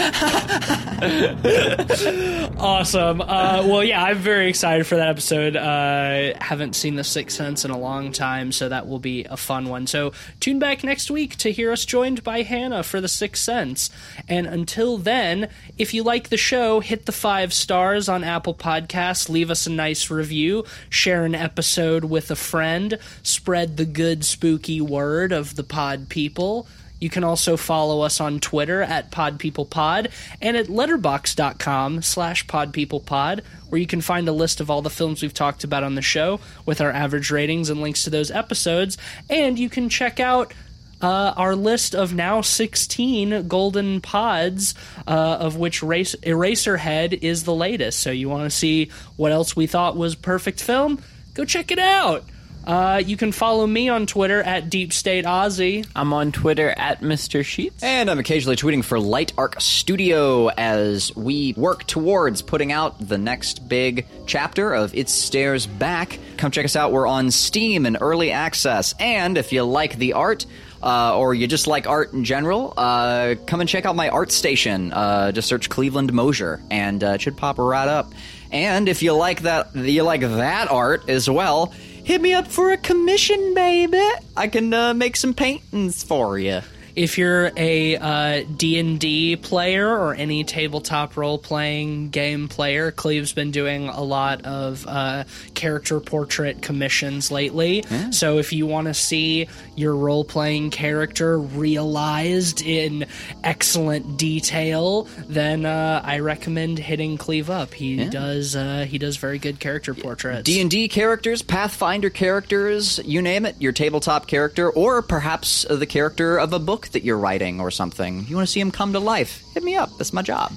Speaker 2: awesome. Uh, well, yeah, I'm very excited for that episode. Uh, haven't seen The Sixth Sense in a long time, so that will be a fun one. So tune back next week to hear us joined by Hannah for The Sixth Sense. And until then, if you like the show, hit the five stars on Apple Podcasts, leave us a nice review, share an episode with a friend, spread the good spooky word of the pod people. You can also follow us on Twitter at PodPeoplePod and at letterboxd.com slash PodPeoplePod, where you can find a list of all the films we've talked about on the show with our average ratings and links to those episodes. And you can check out uh, our list of now 16 golden pods, uh, of which Race- Eraserhead is the latest. So you want to see what else we thought was perfect film? Go check it out. Uh, you can follow me on Twitter at Deep State Aussie.
Speaker 3: I'm on Twitter at Mr. Sheets.
Speaker 4: And I'm occasionally tweeting for Light Arc Studio as we work towards putting out the next big chapter of It Stares Back. Come check us out. We're on Steam and early access. And if you like the art, uh, or you just like art in general, uh, come and check out my ArtStation. Uh, just search Cleveland Mosier, and uh, it should pop right up. And if you like that, you like that art as well, hit me up for a commission, baby. I can uh, make some paintings for you.
Speaker 2: If you're a uh, d&d player or any tabletop role-playing game player cleve's been doing a lot of uh, character portrait commissions lately. So if you want to see your role-playing character realized in excellent detail then uh, i recommend hitting cleve up. He does uh, he does very good character portraits.
Speaker 4: D&D characters, Pathfinder characters, you name it, your tabletop character, or perhaps the character of a book that you're writing or something. You want to see him come to life, hit me up. That's my job.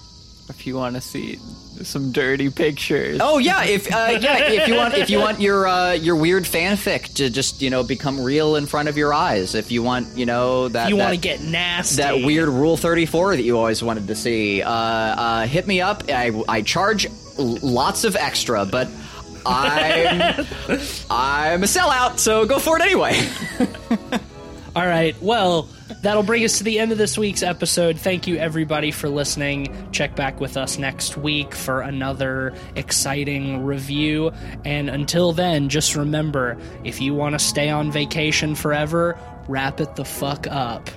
Speaker 3: If you want to see some dirty pictures.
Speaker 4: Oh yeah, if uh, yeah, if you want if you want your uh, your weird fanfic to just, you know, become real in front of your eyes. If you want, you know, that
Speaker 2: you want to get nasty
Speaker 4: that weird Rule 34 that you always wanted to see, uh, uh, hit me up. I, I charge lots of extra, but I'm I'm a sellout, so go for it anyway.
Speaker 2: All right. Well, that'll bring us to the end of this week's episode. Thank you, everybody, for listening. Check back with us next week for another exciting review. And until then, just remember if you want to stay on vacation forever, wrap it the fuck up.